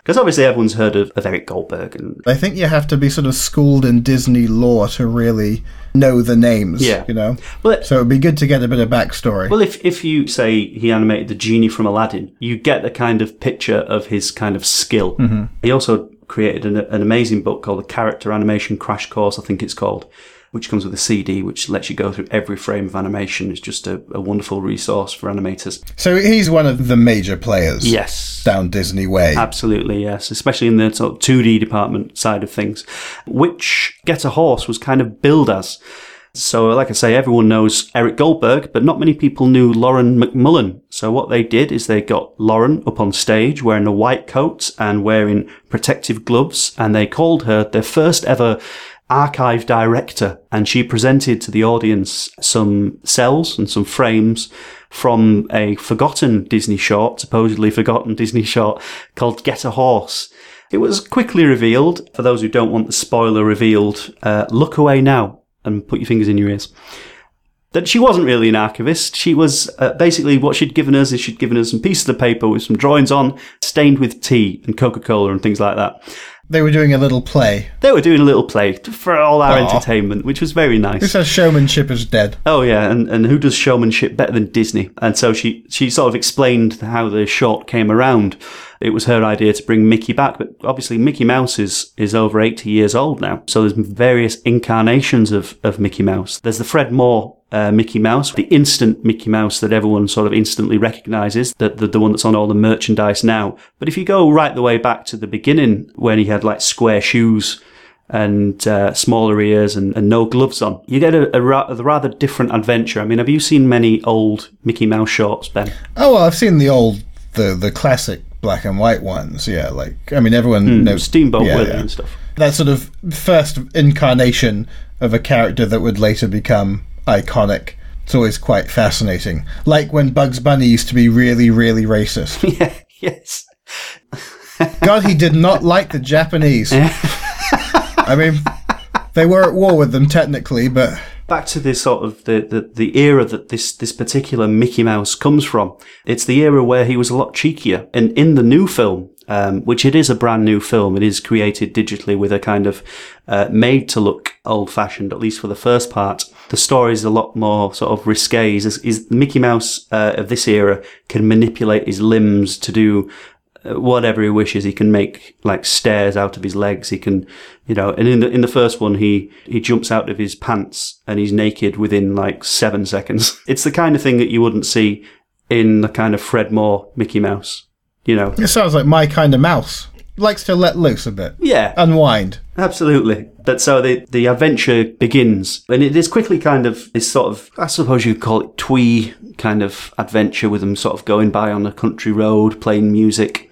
Because obviously everyone's heard of, of Eric Goldberg and I think you have to be sort of schooled in Disney lore to really know the names. Yeah. You know? Well, it- So it'd be good to get a bit of backstory. Well, if, if you say he animated the genie from Aladdin, you get the kind of picture of his kind of skill. Mm-hmm. He also created an, an amazing book called The Character Animation Crash Course, I think it's called, which comes with a CD, which lets you go through every frame of animation. It's just a, a wonderful resource for animators. so he's one of the major players. Yes. Down Disney Way. Absolutely, yes. Especially in the sort of 2D department side of things, which Get a Horse was kind of billed as. So, like I say, everyone knows Eric Goldberg, but not many people knew Lauren MacMullan. So what they did is they got Lauren up on stage wearing a white coat and wearing protective gloves, and they called her their first ever archive director, and she presented to the audience some cells and some frames from a forgotten Disney short, supposedly forgotten Disney short, called Get a Horse. It was quickly revealed, for those who don't want the spoiler revealed, uh, look away now and put your fingers in your ears. That she wasn't really an archivist. She was uh, basically what she'd given us is she'd given us some pieces of paper with some drawings on, stained with tea and Coca Cola and things like that. They were doing a little play. They were doing a little play for all our Aw. entertainment, which was very nice. Who says showmanship is dead? Oh yeah, and, and who does showmanship better than Disney? And so she she sort of explained how the short came around. It was her idea to bring Mickey back, but obviously Mickey Mouse is is over eighty years old now. So there's various incarnations of of Mickey Mouse. There's the Fred Moore. Uh, Mickey Mouse, the instant Mickey Mouse that everyone sort of instantly recognizes, the, the the one that's on all the merchandise now. But if you go right the way back to the beginning, when he had like square shoes and uh, smaller ears and, and no gloves on. You get a, a, ra- a rather different adventure. I mean, have you seen many old Mickey Mouse shorts, Ben? Oh well, I've seen the old, the the classic black and white ones. Yeah, like I mean, everyone knows Steamboat yeah, Willie yeah. and stuff. That sort of first incarnation of a character that would later become iconic. It's always quite fascinating. Like when Bugs Bunny used to be really, really racist. Yeah, yes. God, he did not like the Japanese. I mean, they were at war with them technically, but Back to this sort of the, the, the era that this, this particular Mickey Mouse comes from. It's the era where he was a lot cheekier. And in the new film, um, which it is a brand new film. It is created digitally with a kind of uh, made to look old fashioned, at least for the first part. The story is a lot more sort of risque. Is, is Mickey Mouse uh, of this era can manipulate his limbs to do uh, whatever he wishes. He can make like stairs out of his legs. He can, you know, and in the, in the first one, he, he jumps out of his pants and he's naked within like seven seconds. It's the kind of thing that you wouldn't see in the kind of Fred Moore Mickey Mouse, you know. It sounds like my kind of mouse. Likes to let loose a bit. Yeah. Unwind. Absolutely. But so the, the adventure begins and it is quickly kind of this sort of, I suppose you'd call it twee kind of adventure with them sort of going by on a country road, playing music.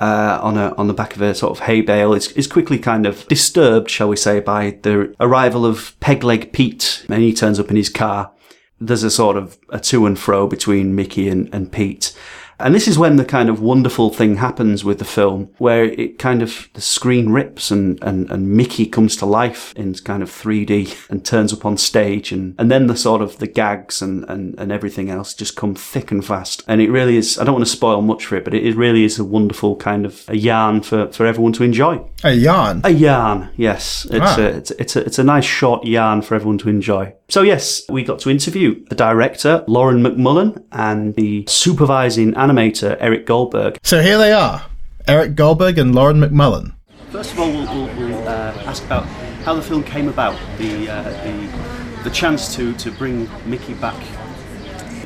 Uh, on a on the back of a sort of hay bale is, is quickly kind of disturbed, shall we say, by the arrival of Pegleg Pete, and he turns up in his car. There's a sort of a to and fro between Mickey and, and Pete. And this is when the kind of wonderful thing happens with the film, where it kind of, the screen rips and, and, and Mickey comes to life in kind of 3D and turns up on stage. And, and then the sort of the gags and, and, and everything else just come thick and fast. And it really is, I don't want to spoil much for it, but it, it really is a wonderful kind of a yarn for, for everyone to enjoy. A yarn. A yarn, yes. It's, Ah. a, it's, it's, a, it's a nice short yarn for everyone to enjoy. So yes, we got to interview the director, Lauren MacMullan, and the supervising animator, Eric Goldberg. So here they are Eric Goldberg and Lauren MacMullan. First of all, we'll, we'll, we'll uh, ask about how the film came about, the, uh, the, the chance to, to bring Mickey back.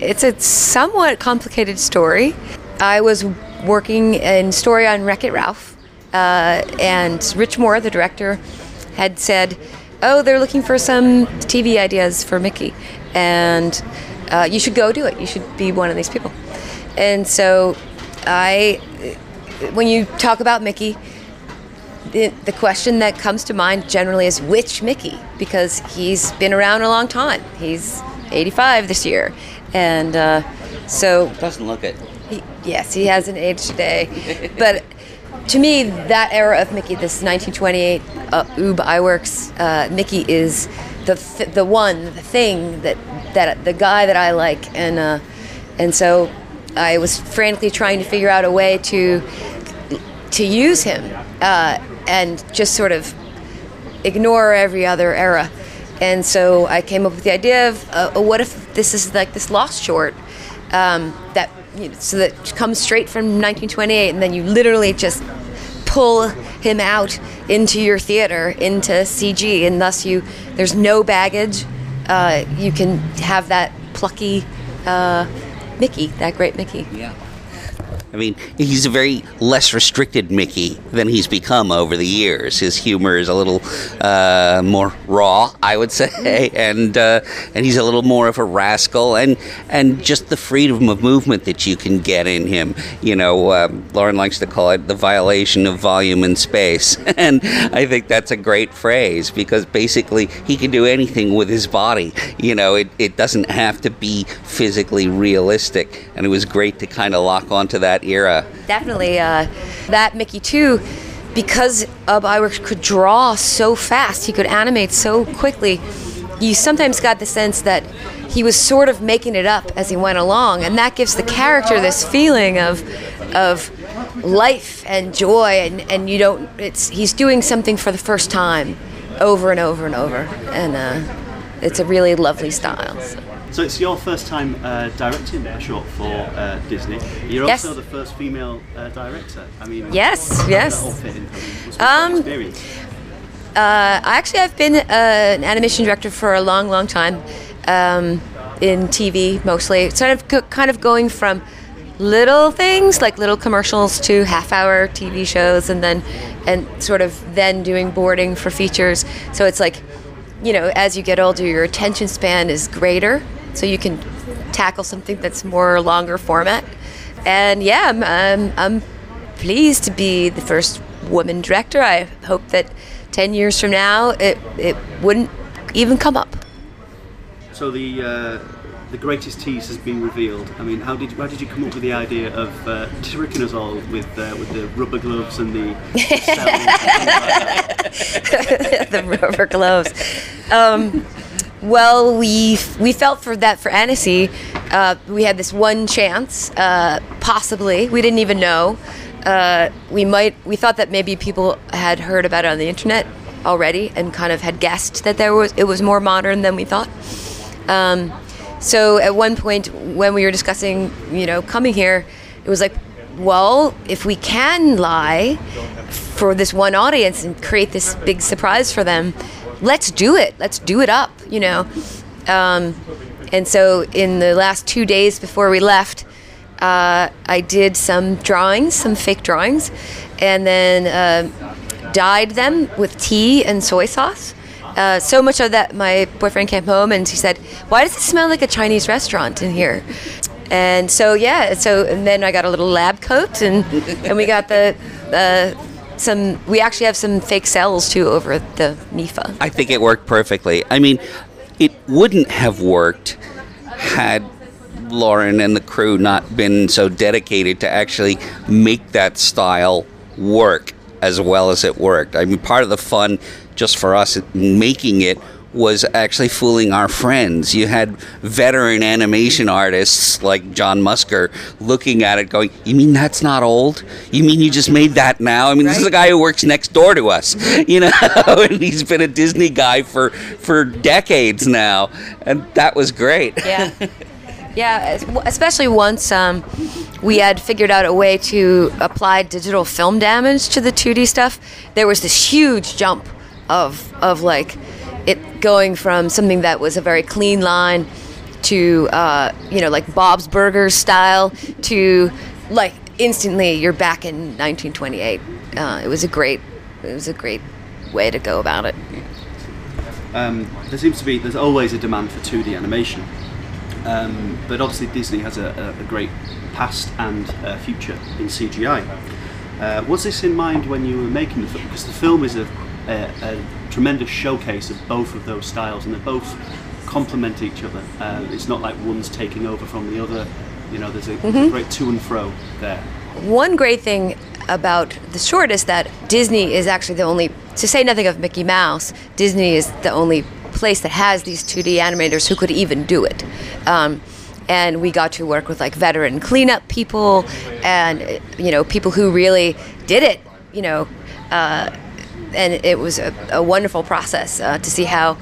It's a somewhat complicated story. I was working in story on Wreck It Ralph, uh, and Rich Moore, the director, had said, "Oh, they're looking for some TV ideas for Mickey, and uh, you should go do it. You should be one of these people." And so, I, when you talk about Mickey, the, the question that comes to mind generally is which Mickey because he's been around a long time. He's 85 this year, and uh, so Doesn't look it. he, yes, he hasn't aged today. but to me, that era of Mickey, this 1928 uh, Ub Iwerks uh, Mickey, is the th- the one, the thing that that the guy that I like, and uh, and so I was frantically trying to figure out a way to to use him uh, and just sort of ignore every other era. And so I came up with the idea of uh, what if this is like this lost short um, that you know, so that comes straight from 1928, and then you literally just pull him out into your theater into CG, and thus you there's no baggage. Uh, you can have that plucky uh, Mickey, that great Mickey. Yeah. I mean, he's a very less restricted Mickey than he's become over the years. His humor is a little uh, more raw, I would say, and uh, and he's a little more of a rascal, and and just the freedom of movement that you can get in him. You know, um, Lauren likes to call it the violation of volume and space, and I think that's a great phrase because basically he can do anything with his body. You know, it, it doesn't have to be physically realistic, and it was great to kind of lock onto that era. Definitely, uh, that Mickey too, because uh, Iwerks could draw so fast, he could animate so quickly. You sometimes got the sense that he was sort of making it up as he went along, and that gives the character this feeling of of life and joy, and, and you don't. It's he's doing something for the first time, over and over and over, and uh, it's a really lovely style. so. So it's your first time uh, directing a short for uh, Disney. You're Yes. also the first female uh, director. I mean, Yes, how yes. that all fit into it? Must be quite Um, an. Uh, actually, I've been uh, an animation director for a long, long time um, in TV mostly. Sort of, go- kind of going from little things like little commercials to half-hour TV shows, and then and sort of then doing boarding for features. So it's like, you know, as you get older, your attention span is greater, so you can tackle something that's more longer format. And yeah, I'm, I'm, I'm pleased to be the first woman director. I hope that 10 years from now it, it wouldn't even come up. So the uh, the greatest tease has been revealed. I mean, how did how did you come up with the idea of uh, tricking us all with uh, with the rubber gloves and the the rubber gloves. Um, well, we we felt for that for Annecy. Uh, we had this one chance, uh, possibly. We didn't even know. uh, we might we thought that maybe people had heard about it on the internet already and kind of had guessed that there was it was more modern than we thought. Um, so at one point when we were discussing, you know, coming here, it was like, well, if we can lie for this one audience and create this big surprise for them, let's do it. Let's do it up, you know. Um, and so in the last two days before we left, uh, I did some drawings, some fake drawings, and then uh, dyed them with tea and soy sauce. Uh, so much of that, my boyfriend came home and he said, "Why does it smell like a Chinese restaurant in here?" And so yeah, so and then I got a little lab coat and and we got the uh, some. We actually have some fake cells too over the NIFA. I think it worked perfectly. I mean, it wouldn't have worked had Lauren and the crew not been so dedicated to actually make that style work as well as it worked. I mean, part of the fun just for us making it was actually fooling our friends. You had veteran animation artists like John Musker looking at it going, You mean that's not old? You mean you just made that now? I mean, this is a guy who works next door to us, you know, and he's been a Disney guy for, for decades now. And that was great. Yeah. Yeah, especially once um, we had figured out a way to apply digital film damage to the 2D stuff, there was this huge jump of of like it going from something that was a very clean line to uh, you know like Bob's Burgers style to like instantly you're back in 1928. Uh, it was a great it was a great way to go about it. um, there seems to be there's always a demand for 2D animation, um, but obviously Disney has a, a, great past and uh, future in CGI. Uh, was this in mind when you were making the film? Because the film is a, a, a tremendous showcase of both of those styles, and they both complement each other. Uh, it's not like one's taking over from the other. You know, there's a, there's a great to and fro there. One great thing about the short is that Disney is actually the only, to say nothing of Mickey Mouse, Disney is the only place that has these 2D animators who could even do it. Um, and we got to work with like veteran cleanup people and, you know, people who really did it, you know. Uh, and it was a, a wonderful process uh, to see how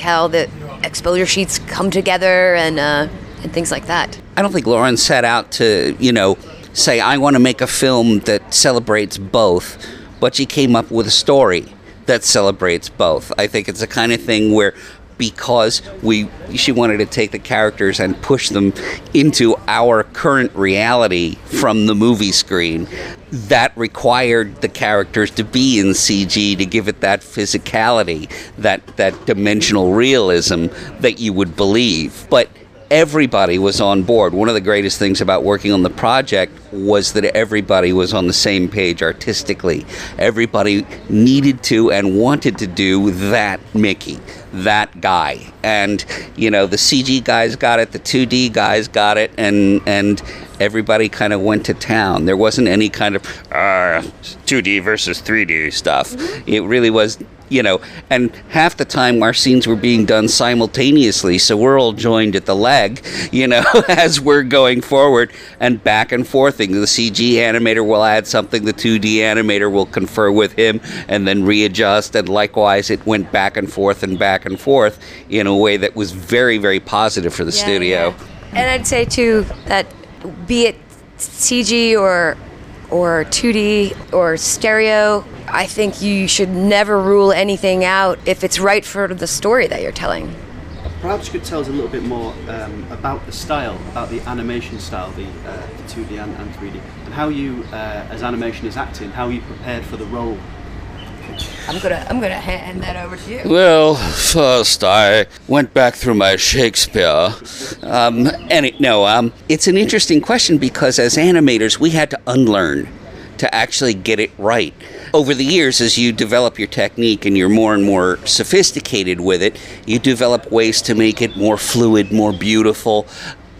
how the exposure sheets come together and uh, and things like that. I don't think Lauren set out to, you know, say, I want to make a film that celebrates both, but she came up with a story that celebrates both. I think it's the kind of thing where because we she wanted to take the characters and push them into our current reality from the movie screen that required the characters to be in CG to give it that physicality that that dimensional realism that you would believe but everybody was on board. One of the greatest things about working on the project was that everybody was on the same page artistically. Everybody needed to and wanted to do that Mickey, that guy. And, you know, the CG guys got it, the 2D guys got it, and and everybody kind of went to town. There wasn't any kind of uh, 2D versus 3D stuff. It really was you know, and half the time our scenes were being done simultaneously, so we're all joined at the leg, you know, as we're going forward and back and forthing. The CG animator will add something, the 2D animator will confer with him and then readjust, and likewise, it went back and forth and back and forth in a way that was very, very positive for the Yeah, studio. yeah. And I'd say too that be it CG or or 2D or stereo, I think you should never rule anything out if it's right for the story that you're telling. Perhaps you could tell us a little bit more um, about the style, about the animation style, the, uh, the 2D and, and 3D, and how you, uh, as animation is acting, how you prepared for the role. I'm gonna I'm gonna hand that over to you. Well, first I went back through my Shakespeare. Um, no, um, it's an interesting question because as animators, we had to unlearn to actually get it right. Over the years, as you develop your technique and you're more and more sophisticated with it, you develop ways to make it more fluid, more beautiful.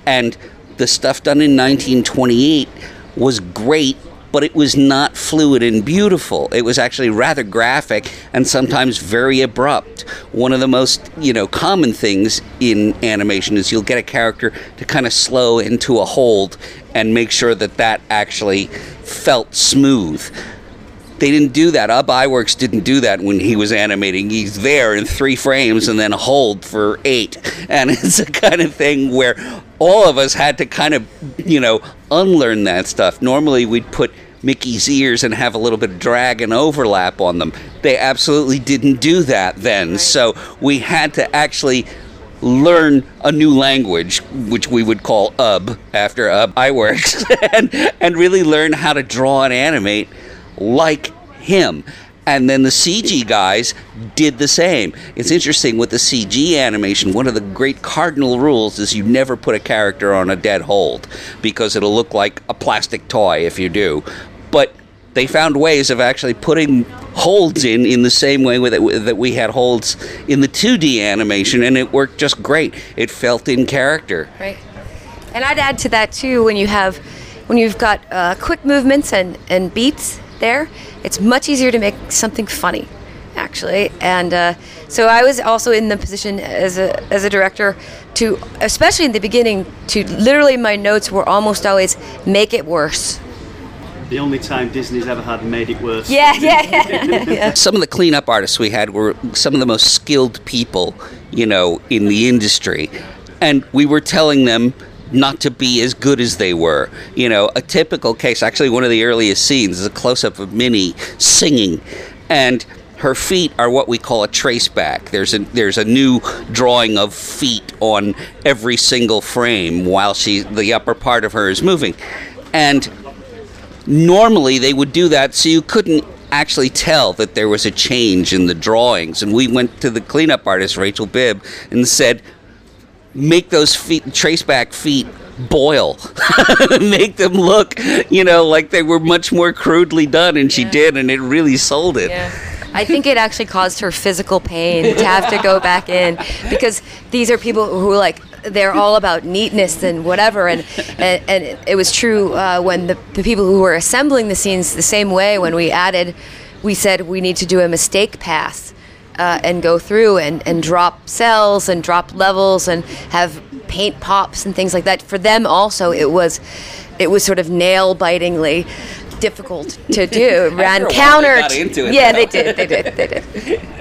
And the stuff done in 1928 was great but it was not fluid and beautiful. It was actually rather graphic and sometimes very abrupt. One of the most, you know, common things in animation is you'll get a character to kind of slow into a hold and make sure that that actually felt smooth. They didn't do that. Ub Iwerks didn't do that when he was animating. He's there in three frames and then hold for eight. And it's a kind of thing where all of us had to kind of, you know, unlearn that stuff. Normally we'd put Mickey's ears and have a little bit of drag and overlap on them. They absolutely didn't do that then. So we had to actually learn a new language, which we would call UB after UB Iwerks, and, and really learn how to draw and animate like him. And then the CG guys did the same. It's interesting with the CG animation, one of the great cardinal rules is you never put a character on a dead hold because it'll look like a plastic toy if you do. But they found ways of actually putting holds in in the same way it, that we had holds in the 2D animation, and it worked just great. It felt in character. Right. And I'd add to that too when you have when you've got uh, quick movements and, and beats there, it's much easier to make something funny, actually. And uh, so I was also in the position as a as a director to, especially in the beginning, to literally my notes were almost always make it worse. The only time Disney's ever had made it worse. Yeah, yeah, yeah. yeah. Some of the cleanup artists we had were some of the most skilled people, you know, in the industry. And we were telling them not to be as good as they were. You know, a typical case, actually, one of the earliest scenes is a close up of Minnie singing. And her feet are what we call a trace back. There's a there's a new drawing of feet on every single frame while she the upper part of her is moving. And normally they would do that so you couldn't actually tell that there was a change in the drawings. And we went to the cleanup artist, Rachel Bibb, and said, make those feet, trace back feet boil make them look you know like they were much more crudely done and she Yeah. did and it really sold it Yeah. I think it actually caused her physical pain to have to go back in because these are people who like they're all about neatness and whatever and and, and it was true uh, when the, the people who were assembling the scenes the same way when we added we said we need to do a mistake pass uh, and go through and, and drop cells and drop levels and have paint pops and things like that. For them also it was it was sort of nail bitingly difficult to do. Ran they counter it, yeah they did they did they did.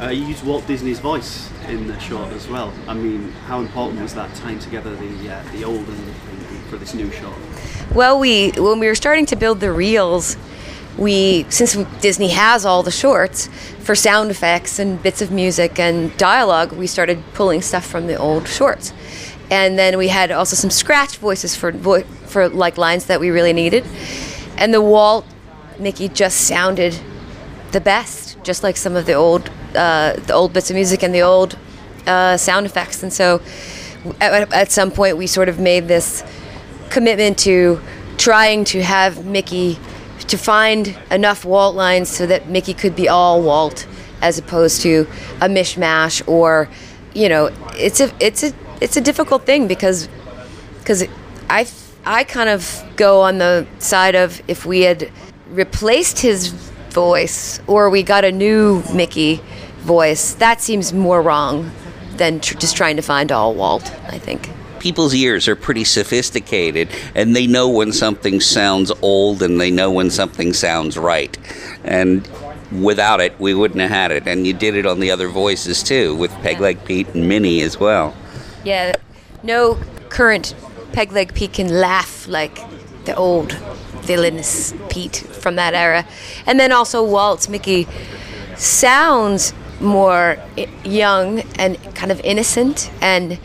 Uh, you used Walt Disney's voice in the short as well. I mean, how important was that tying together the uh, the old and, for this new short? Well, we when we were starting to build the reels, we since Disney has all the shorts for sound effects and bits of music and dialogue, we started pulling stuff from the old shorts, and then we had also some scratch voices for for like lines that we really needed, and the Walt Mickey just sounded the best, just like some of the old uh, the old bits of music and the old uh, sound effects, and so at, at some point we sort of made this commitment to trying to have Mickey to find enough Walt lines so that Mickey could be all Walt as opposed to a mishmash or you know it's a it's a it's a difficult thing because because I I kind of go on the side of if we had replaced his voice or we got a new Mickey voice that seems more wrong than tr- just trying to find all Walt I think. people's ears are pretty sophisticated and they know when something sounds old and they know when something sounds right. And without it, we wouldn't have had it. And you did it on the other voices too, with Peg Leg Pete and Minnie as well. Yeah, no current peg leg Pete can laugh like the old villainous Pete from that era. And then also Walt's Mickey sounds more young and kind of innocent. And,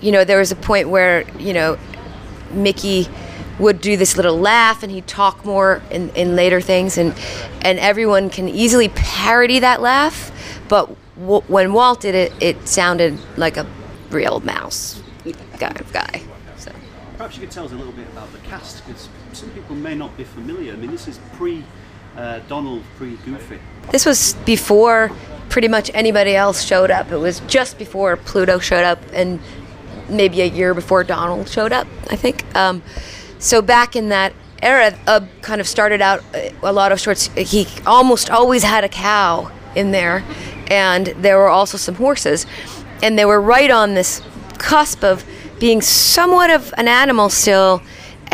you know, there was a point where, you know, Mickey would do this little laugh and he'd talk more in, in later things. And and everyone can easily parody that laugh. But w- when Walt did it it sounded like a real mouse kind of guy. So. Perhaps you could tell us a little bit about the cast, because some people may not be familiar. I mean, this is pre uh, Donald, pre Goofy. this was before pretty much anybody else showed up it was just before Pluto showed up and maybe a year before Donald showed up I think um, so back in that era uh, kind of started out uh, a lot of shorts he almost always had a cow in there and there were also some horses and they were right on this cusp of being somewhat of an animal still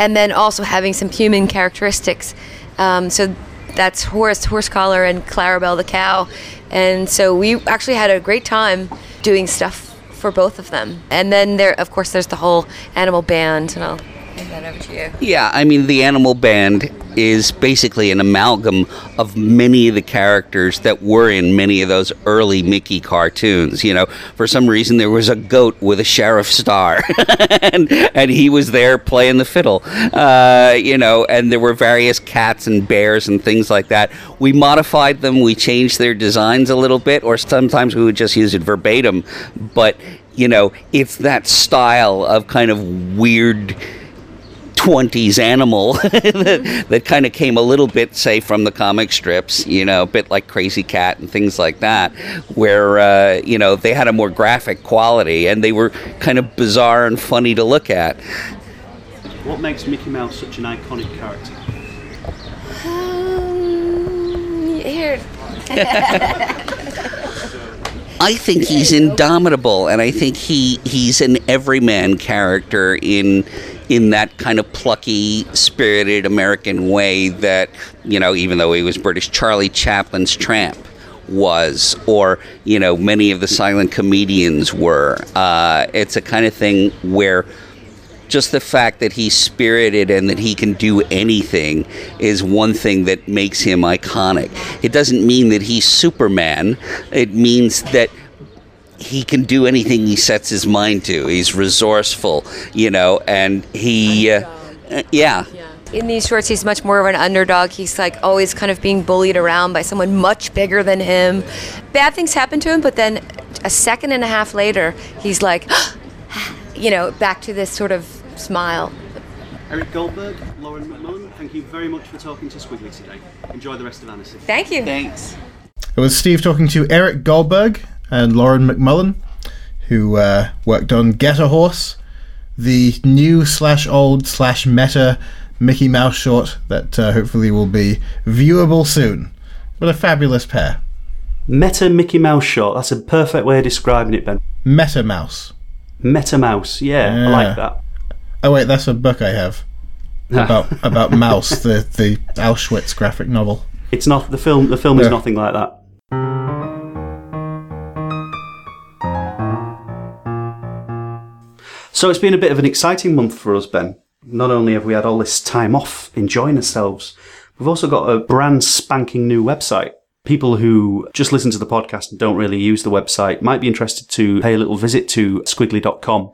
and then also having some human characteristics. Um, so that's Horace Horsecollar and Clarabelle the cow, and so we actually had a great time doing stuff for both of them. And then there, of course, there's the whole animal band, and I'll hand that over to you. Yeah, I mean, the Animal Band is basically an amalgam of many of the characters that were in many of those early Mickey cartoons. You know, for some reason there was a goat with a sheriff star, and, and he was there playing the fiddle. Uh, you know, and there were various cats and bears and things like that. We modified them, we changed their designs a little bit, or sometimes we would just use it verbatim. But you know, it's that style of kind of weird 20s animal that, that kind of came a little bit, say, from the comic strips, you know, a bit like Krazy Kat and things like that, where, uh, you know, they had a more graphic quality and they were kind of bizarre and funny to look at. What makes Mickey Mouse such an iconic character? Um, here. I think he's indomitable, and I think he he's an everyman character in in that kind of plucky, spirited American way that you know, even though he was British, Charlie Chaplin's Tramp was, or you know, many of the silent comedians were. Uh, it's a kind of thing where just the fact that he's spirited and that he can do anything is one thing that makes him iconic. It doesn't mean that he's Superman. It means that he can do anything he sets his mind to. He's resourceful, you know, and he, uh, uh, yeah. In these shorts, he's much more of an underdog. He's like always kind of being bullied around by someone much bigger than him. Bad things happen to him, but then a second and a half later, he's like, you know, back to this sort of smile. Eric Goldberg, Lauren MacMullan, thank you very much for talking to Skwigly today. Enjoy the rest of Annecy. Thank you. Thanks. It was Steve talking to Eric Goldberg and Lauren MacMullan, who uh, worked on Get a Horse, the new slash old slash meta Mickey Mouse short that uh, hopefully will be viewable soon. What a fabulous pair. Meta Mickey Mouse short, that's a perfect way of describing it, Ben. Meta Mouse. Meta Mouse, yeah, I like that. Oh wait, that's a book I have about about Maus, the the Auschwitz graphic novel. It's not the film. The film is nothing like that. So it's been a bit of an exciting month for us, Ben. Not only have we had all this time off enjoying ourselves, we've also got a brand spanking new website. People who just listen to the podcast and don't really use the website might be interested to pay a little visit to skwigly.com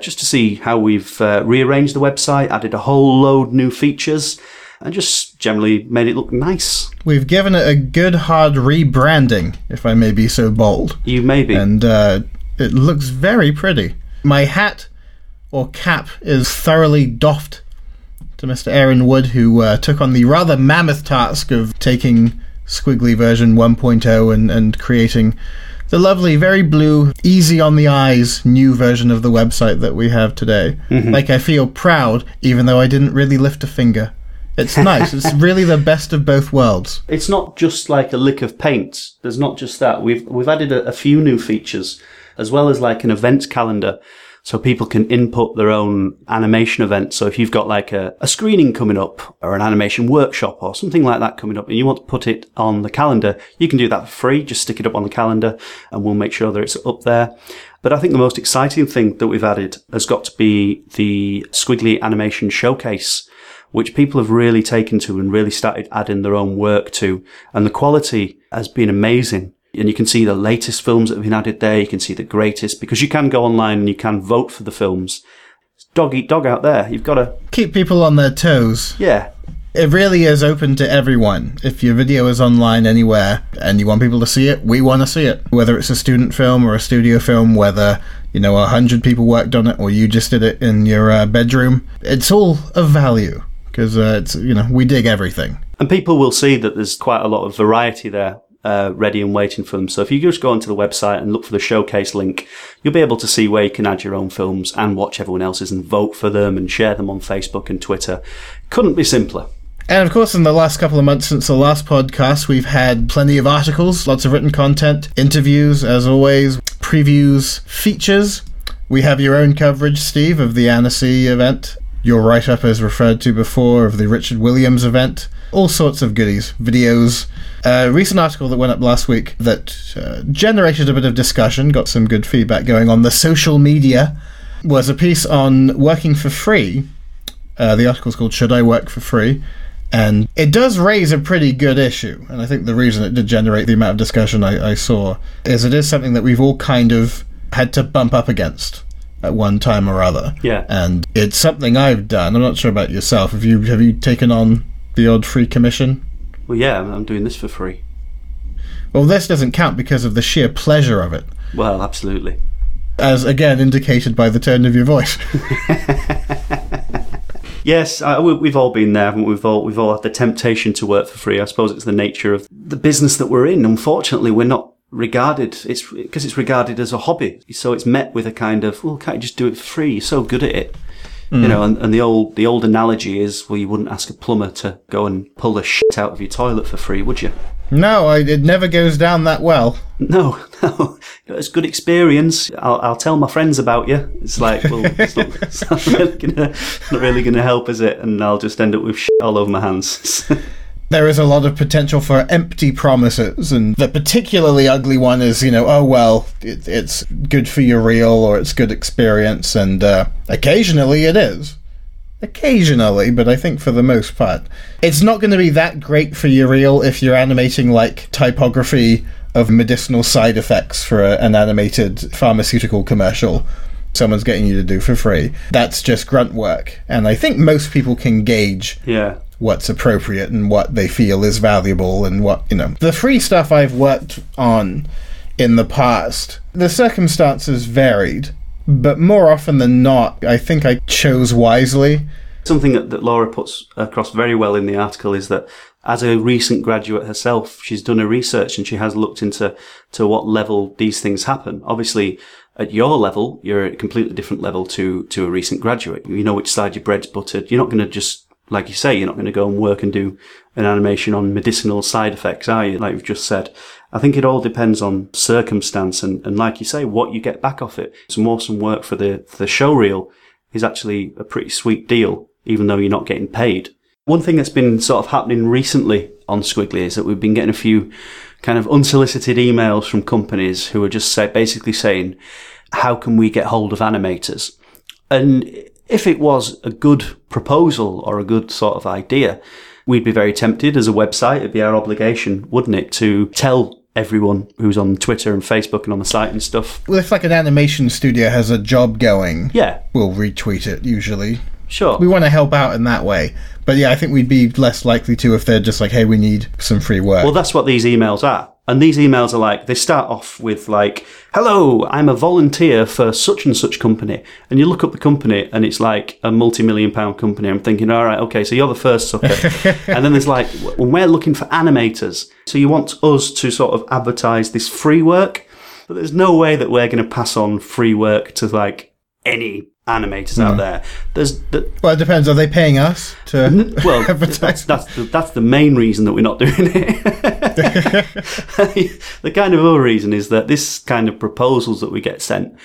just to see how we've uh, rearranged the website, added a whole load new features, and just generally made it look nice. We've given it a good hard rebranding, if I may be so bold. You maybe. and uh, it looks very pretty. My hat or cap is thoroughly doffed to Mr. Aaron Wood, who uh, took on the rather mammoth task of taking Skwigly version 1.0 and, and creating the lovely, very blue, easy on the eyes new version of the website that we have today. Like, I feel proud, even though I didn't really lift a finger. It's nice. it's really the best of both worlds. it's not just like a lick of paint. There's not just that. We've we've added a, a few new features, as well as like an events calendar, so people can input their own animation events. So if you've got like a, a screening coming up, or an animation workshop, or something like that coming up, and you want to put it on the calendar, you can do that for free. Just stick it up on the calendar, and we'll make sure that it's up there. But I think the most exciting thing that we've added has got to be the Skwigly Animation Showcase which people have really taken to and really started adding their own work to. And the quality has been amazing. And you can see the latest films that have been added there. You can see the greatest because you can go online and you can vote for the films. It's dog eat dog out there. You've got to, Keep people on their toes. yeah. It really is open to everyone. If your video is online anywhere and you want people to see it, we want to see it. Whether it's a student film or a studio film, whether you know a hundred people worked on it or you just did it in your uh, bedroom, it's all of value because uh, it's you know we dig everything. And people will see that there's quite a lot of variety there. Uh, ready and waiting for them. So if you just go onto the website and look for the showcase link, you'll be able to see where you can add your own films and watch everyone else's and vote for them and share them on Facebook and Twitter. Couldn't be simpler. And of course, in the last couple of months since the last podcast, we've had plenty of articles, lots of written content, interviews, as always, previews, features. We have your own coverage, Steve, of the Annecy event. your write up as referred to before of the Richard Williams event. All sorts of goodies, videos. A recent article that went up last week that uh, generated a bit of discussion, got some good feedback going on the social media, was a piece on working for free. Uh, the article's called Should I Work for Free? And it does raise a pretty good issue. And I think the reason it did generate the amount of discussion I, I saw is it is something that we've all kind of had to bump up against at one time or other. Yeah. And it's something I've done. I'm not sure about yourself. Have you have you taken on the odd free commission? Well, yeah, I'm- doing this for free. Well, this doesn't count because of the sheer pleasure of it, Well, absolutely. as again indicated by the tone of your voice. Yes, I, we- we've all been there. haven't we? We've all we've all had the temptation to work for free. I suppose it's the nature of the business that we're in. Unfortunately, we're not regarded. It's because it's regarded as a hobby, so it's met with a kind of, well, can't you just do it for free? You're so good at it. Mm. You know, and, and the old the old analogy is, well, you wouldn't ask a plumber to go and pull the shit out of your toilet for free, would you? no, I, it never goes down that well. No, no, it's good experience. I'll, I'll tell my friends about you. It's like, well, it's not, it's not really gonna, not really gonna help, is it? And I'll just end up with shit all over my hands. There is a lot of potential for empty promises, and the particularly ugly one is, you know, oh well, it, it's good for your reel or it's good experience, and uh, occasionally it is. Occasionally, but I think for the most part, it's not going to be that great for your reel if you're animating like typography of medicinal side effects for a, an animated pharmaceutical commercial someone's getting you to do for free. That's just grunt work, and I think most people can gauge yeah, what's appropriate and what they feel is valuable and what you know the free stuff i've worked on in the past the circumstances varied but more often than not i think i chose wisely something that, that Laura puts across very well in the article is that as a recent graduate herself, she's done her research and she has looked into to what level these things happen. Obviously, at your level, you're at a completely different level to to a recent graduate. You know which side your bread's buttered. You're not going to just like you say, you're not going to go and work and do an animation on medicinal side effects, are you? Like you've just said. I think it all depends on circumstance and, and like you say, what you get back off it. Some awesome work for the for the show reel is actually a pretty sweet deal, even though you're not getting paid. One thing that's been sort of happening recently on Skwigly is that we've been getting a few kind of unsolicited emails from companies who are just say, basically saying, how can we get hold of animators? And if it was a good proposal or a good sort of idea, we'd be very tempted as a website. It'd be our obligation, wouldn't it, to tell everyone who's on Twitter and Facebook and on the site and stuff. well if like an animation studio has a job going Yeah, we'll retweet it usually sure. we want to help out in that way but yeah i think we'd be less likely to if they're just like hey we need some free work Well, that's what these emails are. And these emails are like, they start off with like, hello, I'm a volunteer for such and such company. And you look up the company and it's like a multi-million pound company. I'm thinking, all right, okay, so you're the first sucker. and then there's like, we're looking for animators. So you want us to sort of advertise this free work, but there's no way that we're going to pass on free work to like any animators out mm. there. There's, the, well it depends are they paying us to well, advertise that's, that's, the, that's the main reason that we're not doing it. the kind of other reason is that this kind of proposals that we get sent,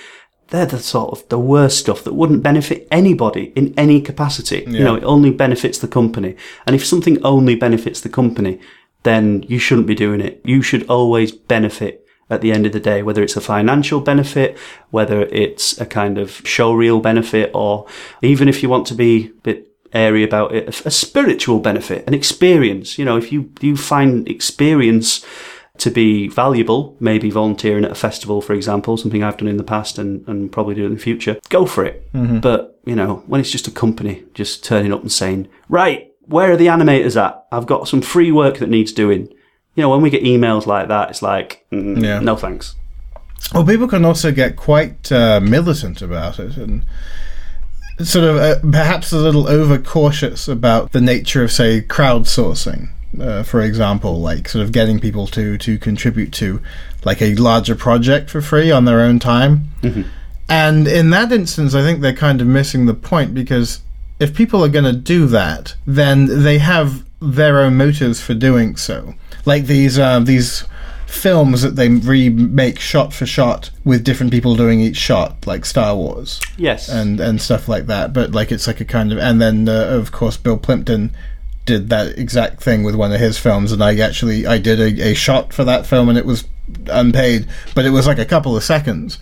they're the sort of the worst stuff that wouldn't benefit anybody in any capacity. You know, it only benefits the company. And if something only benefits the company, then you shouldn't be doing it. You should always benefit at the end of the day, whether it's a financial benefit, whether it's a kind of show reel benefit, or even if you want to be a bit airy about it, a, a spiritual benefit, an experience. You know, if you, you find experience to be valuable, maybe volunteering at a festival, for example, something I've done in the past and, and probably do in the future, go for it. Mm-hmm. But, you know, when it's just a company just turning up and saying, right, where are the animators at? I've got some free work that needs doing. You know, when we get emails like that, it's like, mm, Yeah. no thanks. Well, people can also get quite uh, militant about it and sort of uh, perhaps a little overcautious about the nature of, say, crowdsourcing. Uh, for example, like sort of getting people to to contribute to like a larger project for free on their own time. And in that instance, I think they're kind of missing the point because if people are going to do that, then they have their own motives for doing so. Like these uh, these films that they remake shot for shot with different people doing each shot, like Star Wars Yes. and and stuff like that. But like it's like a kind of and then uh, of course Bill Plympton did that exact thing with one of his films, and I actually I did a, a shot for that film, and it was unpaid, but it was like a couple of seconds,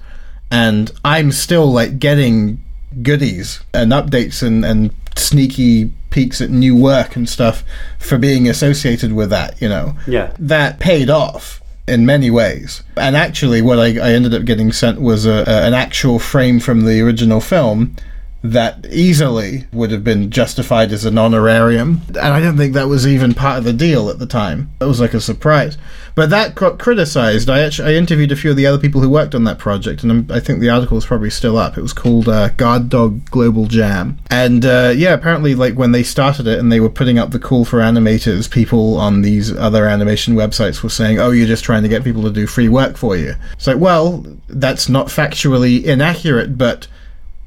and I'm still like getting goodies and updates and and sneaky peeks at new work and stuff for being associated with that, you know yeah. that paid off in many ways. And actually, what I, I ended up getting sent was a, a, an actual frame from the original film that easily would have been justified as an honorarium. And I don't think that was even part of the deal at the time. That was like a surprise. But that got criticized. I actually I interviewed a few of the other people who worked on that project, and I'm, I think the article is probably still up. It was called uh, Guard Dog Global Jam. And uh, yeah, apparently, like when they started it and they were putting up the call for animators, people on these other animation websites were saying, "Oh, you're just trying to get people to do free work for you." It's like, well, that's not factually inaccurate, but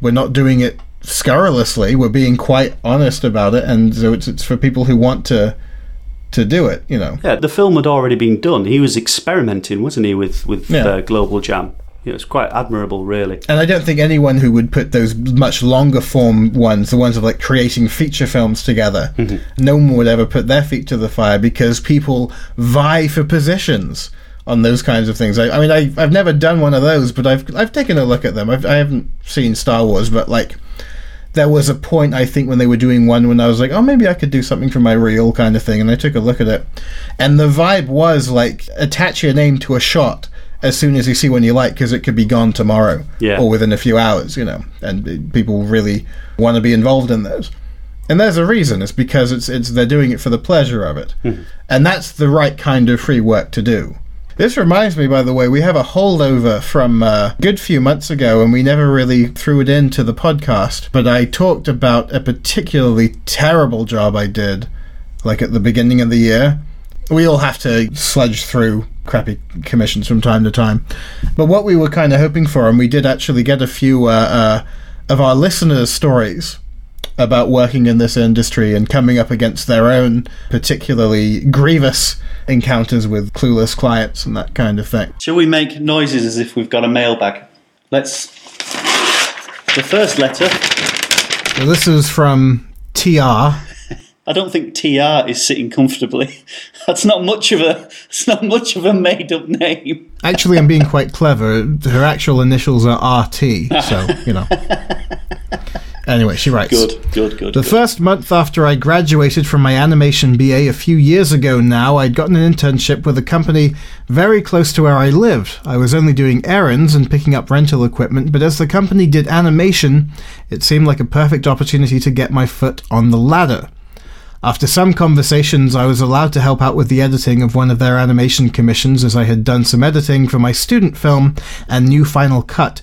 we're not doing it scurrilously. We're being quite honest about it, and so it's it's for people who want to to do it. You know. Yeah, the film had already been done. He was experimenting, wasn't he, with with Yeah. uh, Global Jam? Yeah, it's quite admirable, really. And I don't think anyone who would put those much longer form ones, the ones of like creating feature films together, no one would ever put their feet to the fire because people vie for positions on those kinds of things. I, I mean, I, I've never done one of those, but I've I've taken a look at them. I've, I haven't seen Star Wars, but like there was a point I think when they were doing one when I was like, oh, maybe I could do something for my reel kind of thing, and I took a look at it, and the vibe was like attach your name to a shot as soon as you see one you like because it could be gone tomorrow Yeah. or within a few hours, you know, and people really want to be involved in those. And there's a reason. It's because it's it's they're doing it for the pleasure of it, hmm. and that's the right kind of free work to do. This reminds me, by the way, we have a holdover from uh, a good few months ago, and we never really threw it into the podcast. But I talked about a particularly terrible job I did, like at the beginning of the year. We all have to sludge through crappy commissions from time to time. But what we were kind of hoping for, and we did actually get a few uh, uh, of our listeners' stories about working in this industry and coming up against their own particularly grievous encounters with clueless clients and that kind of thing. Shall we make noises as if we've got a mailbag? Let's. The first letter. So this is from TR. I don't think TR is sitting comfortably. That's not much of a. It's not much of a made-up name. Actually, I'm being quite clever. Her actual initials are RT, so, you know. Anyway, she writes. Good, good, good. The good. first month after I graduated from my animation BA a few years ago now, I'd gotten an internship with a company very close to where I lived. I was only doing errands and picking up rental equipment, but as the company did animation, it seemed like a perfect opportunity to get my foot on the ladder. After some conversations, I was allowed to help out with the editing of one of their animation commissions as I had done some editing for my student film and knew Final Cut.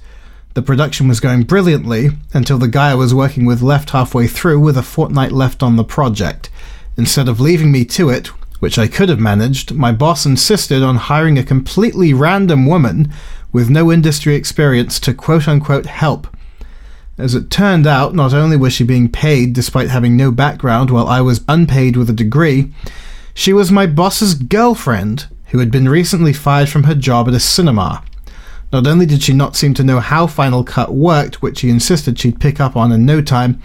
The production was going brilliantly until the guy I was working with left halfway through with a fortnight left on the project. Instead of leaving me to it, which I could have managed, my boss insisted on hiring a completely random woman with no industry experience to quote unquote help. As it turned out, not only was she being paid despite having no background while I was unpaid with a degree, she was my boss's girlfriend who had been recently fired from her job at a cinema. Not only did she not seem to know how Final Cut worked, which he insisted she'd pick up on in no time,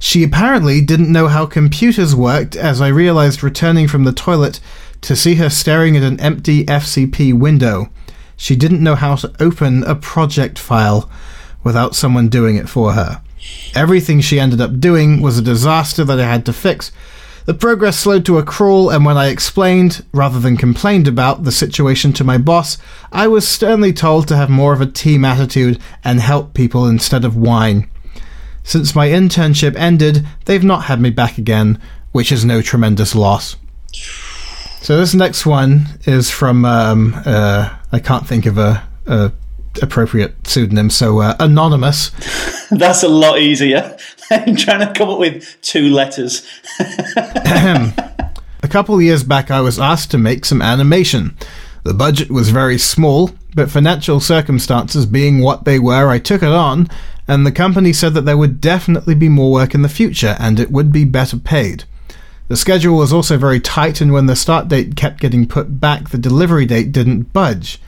she apparently didn't know how computers worked, as I realized returning from the toilet to see her staring at an empty FCP window. She didn't know how to open a project file without someone doing it for her. Everything she ended up doing was a disaster that I had to fix. The progress slowed to a crawl, and when I explained, rather than complained about, the situation to my boss, I was sternly told to have more of a team attitude and help people instead of whine. Since my internship ended, they've not had me back again, which is no tremendous loss. So this next one is from um, uh, I can't think of a, a appropriate pseudonym, so uh, anonymous. That's a lot easier than trying to come up with two letters. A couple of years back, I was asked to make some animation. The budget was very small, but financial circumstances being what they were, I took it on, and the company said that there would definitely be more work in the future and it would be better paid. The schedule was also very tight, and when the start date kept getting put back, the delivery date didn't budge.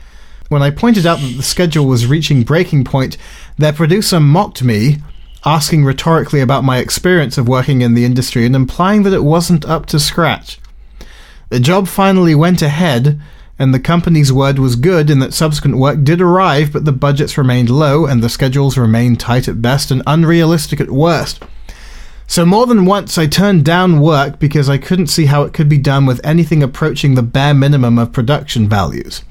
When I pointed out that the schedule was reaching breaking point, their producer mocked me, asking rhetorically about my experience of working in the industry and implying that it wasn't up to scratch. The job finally went ahead, and the company's word was good in that subsequent work did arrive, but the budgets remained low and the schedules remained tight at best and unrealistic at worst. So, more than once, I turned down work because I couldn't see how it could be done with anything approaching the bare minimum of production values.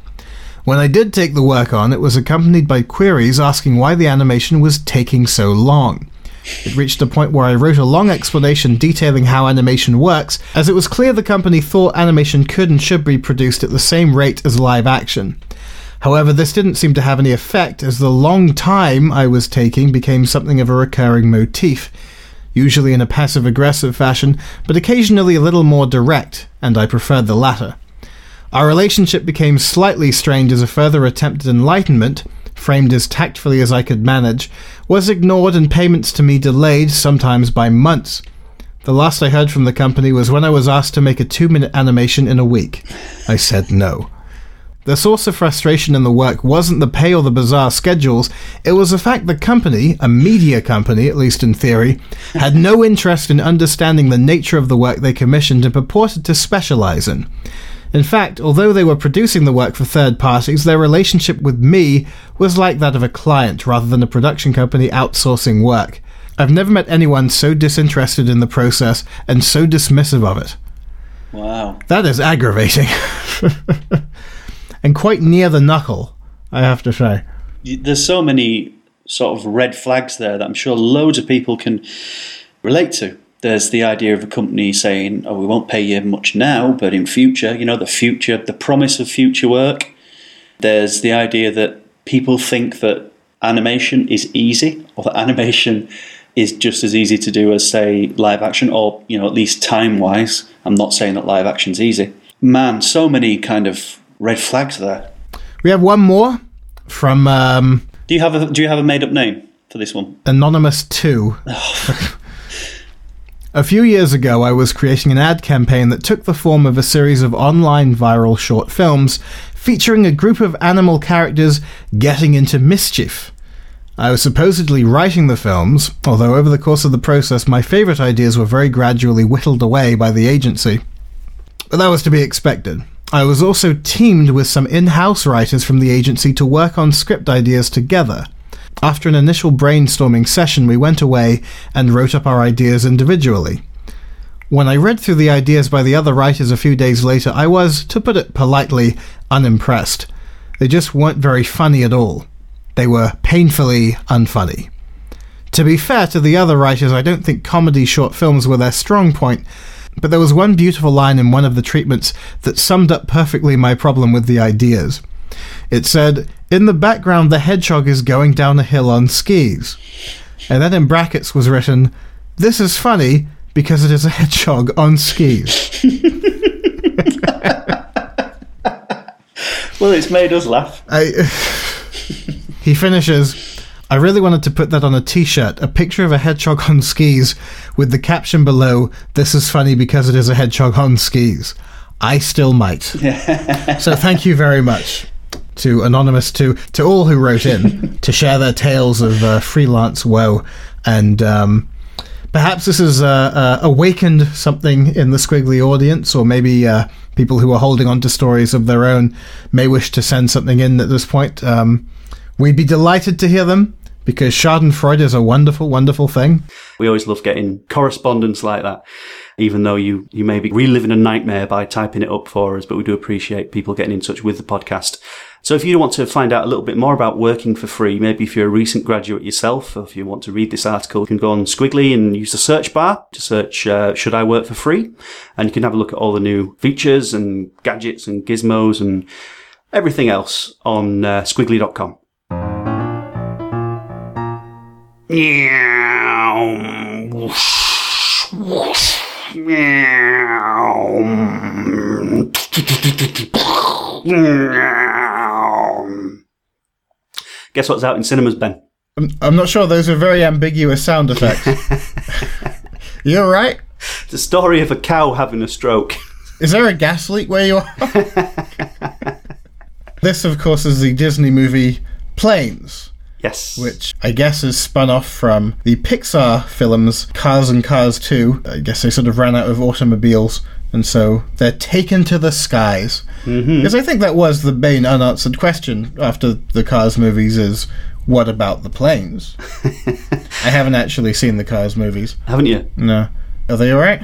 When I did take the work on, it was accompanied by queries asking why the animation was taking so long. It reached a point where I wrote a long explanation detailing how animation works, as it was clear the company thought animation could and should be produced at the same rate as live action. However, this didn't seem to have any effect, as the long time I was taking became something of a recurring motif, usually in a passive aggressive fashion, but occasionally a little more direct, and I preferred the latter. Our relationship became slightly strained as a further attempt at enlightenment, framed as tactfully as I could manage, was ignored and payments to me delayed, sometimes by months. The last I heard from the company was when I was asked to make a two minute animation in a week. I said no. The source of frustration in the work wasn't the pay or the bizarre schedules, it was the fact the company, a media company, at least in theory, had no interest in understanding the nature of the work they commissioned and purported to specialize in. In fact, although they were producing the work for third parties, their relationship with me was like that of a client rather than a production company outsourcing work. I've never met anyone so disinterested in the process and so dismissive of it. Wow. That is aggravating. and quite near the knuckle, I have to say. There's so many sort of red flags there that I'm sure loads of people can relate to. There's the idea of a company saying, "Oh, we won't pay you much now, but in future, you know, the future, the promise of future work." There's the idea that people think that animation is easy, or that animation is just as easy to do as, say, live action, or you know, at least time-wise. I'm not saying that live action's easy. Man, so many kind of red flags there. We have one more from um, Do you have a Do you have a made-up name for this one? Anonymous 2. A few years ago, I was creating an ad campaign that took the form of a series of online viral short films featuring a group of animal characters getting into mischief. I was supposedly writing the films, although over the course of the process, my favourite ideas were very gradually whittled away by the agency. But that was to be expected. I was also teamed with some in house writers from the agency to work on script ideas together. After an initial brainstorming session, we went away and wrote up our ideas individually. When I read through the ideas by the other writers a few days later, I was, to put it politely, unimpressed. They just weren't very funny at all. They were painfully unfunny. To be fair to the other writers, I don't think comedy short films were their strong point, but there was one beautiful line in one of the treatments that summed up perfectly my problem with the ideas. It said, In the background, the hedgehog is going down a hill on skis. And then in brackets was written, This is funny because it is a hedgehog on skis. Well, it's made us laugh. I, he finishes, I really wanted to put that on a t shirt, a picture of a hedgehog on skis with the caption below, This is funny because it is a hedgehog on skis. I still might. so thank you very much to Anonymous, to, to all who wrote in to share their tales of uh, freelance woe. And um, perhaps this has uh, uh, awakened something in the Skwigly audience, or maybe uh, people who are holding on to stories of their own may wish to send something in at this point. Um, we'd be delighted to hear them because Schadenfreude is a wonderful, wonderful thing. We always love getting correspondence like that, even though you, you may be reliving a nightmare by typing it up for us, but we do appreciate people getting in touch with the podcast. So if you want to find out a little bit more about working for free, maybe if you're a recent graduate yourself, or if you want to read this article, you can go on Skwigly and use the search bar to search, uh, should I work for free? And you can have a look at all the new features and gadgets and gizmos and everything else on uh, skwigly.com. Guess what's out in cinemas, Ben? I'm, I'm not sure those are very ambiguous sound effects. You're right. the story of a cow having a stroke. Is there a gas leak where you are? this, of course, is the Disney movie Planes, Yes. which I guess is spun off from the Pixar films Cars and Cars 2. I guess they sort of ran out of automobiles, and so they're taken to the skies. Mm-hmm. Because I think that was the main unanswered question after the Cars movies is what about the planes? I haven't actually seen the Cars movies. Haven't you? No. Are they alright?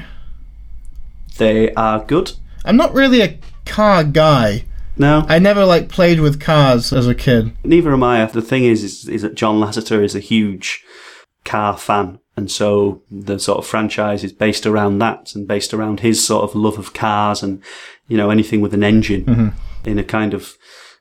They are good. I'm not really a car guy. No, I never like played with cars as a kid. neither am I. The thing is, is, is that John Lasseter is a huge car fan, and so the sort of franchise is based around that and based around his sort of love of cars and you know anything with an engine mm-hmm. in a kind of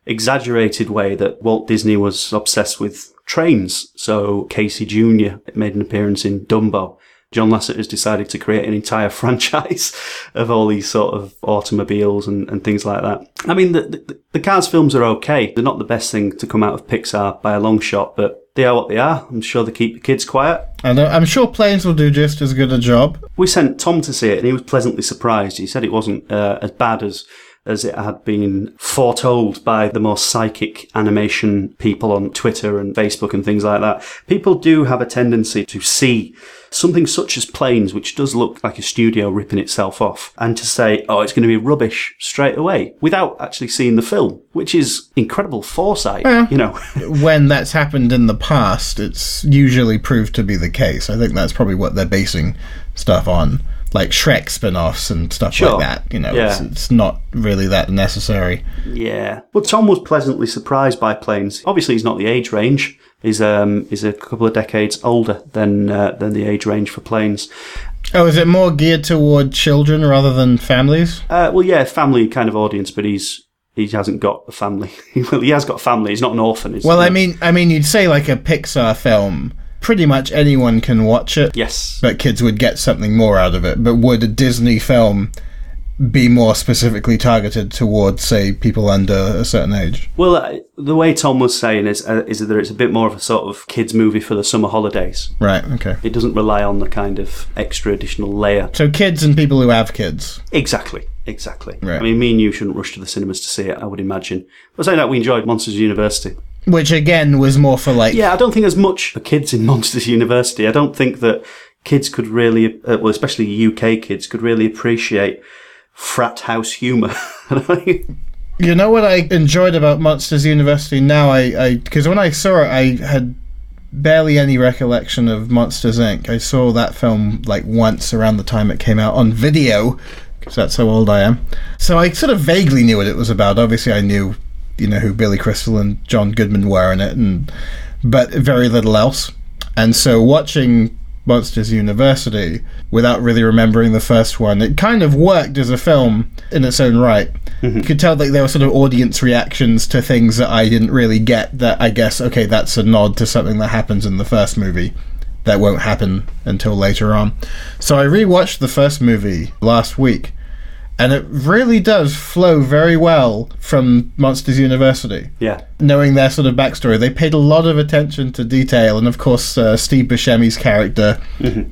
exaggerated way that Walt Disney was obsessed with trains. So Casey Jr. made an appearance in Dumbo. John Lasseter has decided to create an entire franchise of all these sort of automobiles and, and things like that. I mean, the, the, the Cars films are okay. They're not the best thing to come out of Pixar by a long shot, but they are what they are. I'm sure they keep the kids quiet. And I'm sure planes will do just as good a job. We sent Tom to see it, and he was pleasantly surprised. He said it wasn't uh, as bad as as it had been foretold by the more psychic animation people on Twitter and Facebook and things like that. People do have a tendency to see something such as planes, which does look like a studio ripping itself off, and to say, "Oh, it's going to be rubbish" straight away without actually seeing the film, which is incredible foresight. You know. When that's happened in the past, it's usually proved to be the case. I think that's probably what they're basing stuff on. Like Shrek spin offs and stuff Sure. like that. You know, Yeah. it's, it's not really that necessary. Yeah. Well, Tom was pleasantly surprised by planes. Obviously, he's not the age range. He's um he's a couple of decades older than uh, than the age range for planes. Oh, is it more geared toward children rather than families? Uh, well, yeah, family kind of audience, but he's he hasn't got a family. well, he has got a family. He's not an orphan. Is Well, I mean, I mean, you'd say like a Pixar film. Pretty much anyone can watch it. yes. but kids would get something more out of it. But would a Disney film be more specifically targeted towards, say, people under a certain age? Well, uh, the way Tom was saying is uh, is that it's a bit more of a sort of kids movie for the summer holidays. Right. Okay. It doesn't rely on the kind of extra additional layer. So kids and people who have kids. Exactly. Exactly. Right. I mean, me and you shouldn't rush to the cinemas to see it. I would imagine. But saying that, we enjoyed Monsters University. Which again was more for like Yeah, I don't think there's much for kids in Monsters University. I don't think that kids could really, uh, well, especially UK kids, could really appreciate frat house humour. You know what I enjoyed about Monsters University now? I because when I saw it, I had barely any recollection of Monsters Inc. I saw that film like once around the time it came out on video, because that's how old I am. So I sort of vaguely knew what it was about. Obviously, I knew you know who Billy Crystal and John Goodman were in it, and but very little else. And so watching Monsters University without really remembering the first one, it kind of worked as a film in its own right. Mm-hmm. You could tell that there were sort of audience reactions to things that I didn't really get. That I guess okay, that's a nod to something that happens in the first movie that won't happen until later on. So I rewatched the first movie last week, and it really does flow very well from Monsters University yeah. knowing their sort of backstory, they paid a lot of attention to detail, and of course, uh, Steve Buscemi's character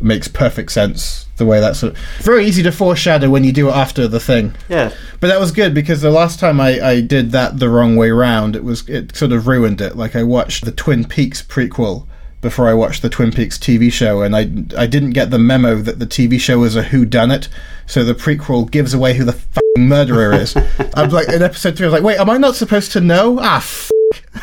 makes perfect sense. The way that's sort of, very easy to foreshadow when you do it after the thing. Yeah. But that was good because the last time I, I did that the wrong way round, it was it sort of ruined it. Like I watched the Twin Peaks prequel before I watched the Twin Peaks TV show, and I I didn't get the memo that the TV show was a who done it. So the prequel gives away who the murderer is. I'm like in episode three, I was like, wait, am I not supposed to know? Ah, f-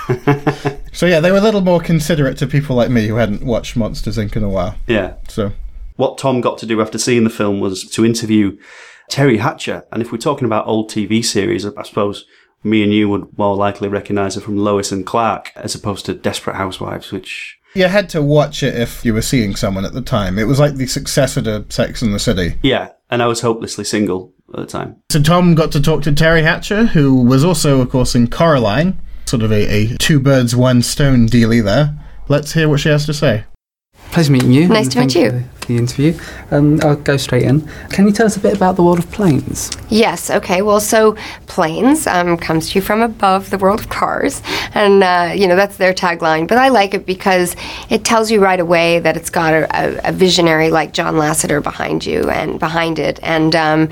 so yeah, they were a little more considerate to people like me who hadn't watched Monsters Inc. in a while. Yeah. So What Tom got to do after seeing the film was to interview Teri Hatcher. And if we're talking about old TV series, I suppose me and you would more likely recognise her from Lois and Clark as opposed to Desperate Housewives, which you had to watch it if you were seeing someone at the time. It was like the successor to Sex and the City. Yeah, and I was hopelessly single at the time. So Tom got to talk to Teri Hatcher, who was also, of course, in Coraline. Sort of a, a two birds, one stone dealy there. Let's hear what she has to say. Pleasure meeting you. Nice to meet you. For the interview. Um, I'll go straight in. Can you tell us a bit about the world of planes? Yes. Okay. Well, so planes um, comes to you from above the world of cars, and uh, you know that's their tagline. But I like it because it tells you right away that it's got a, a, a visionary like John Lasseter behind you and behind it, and um,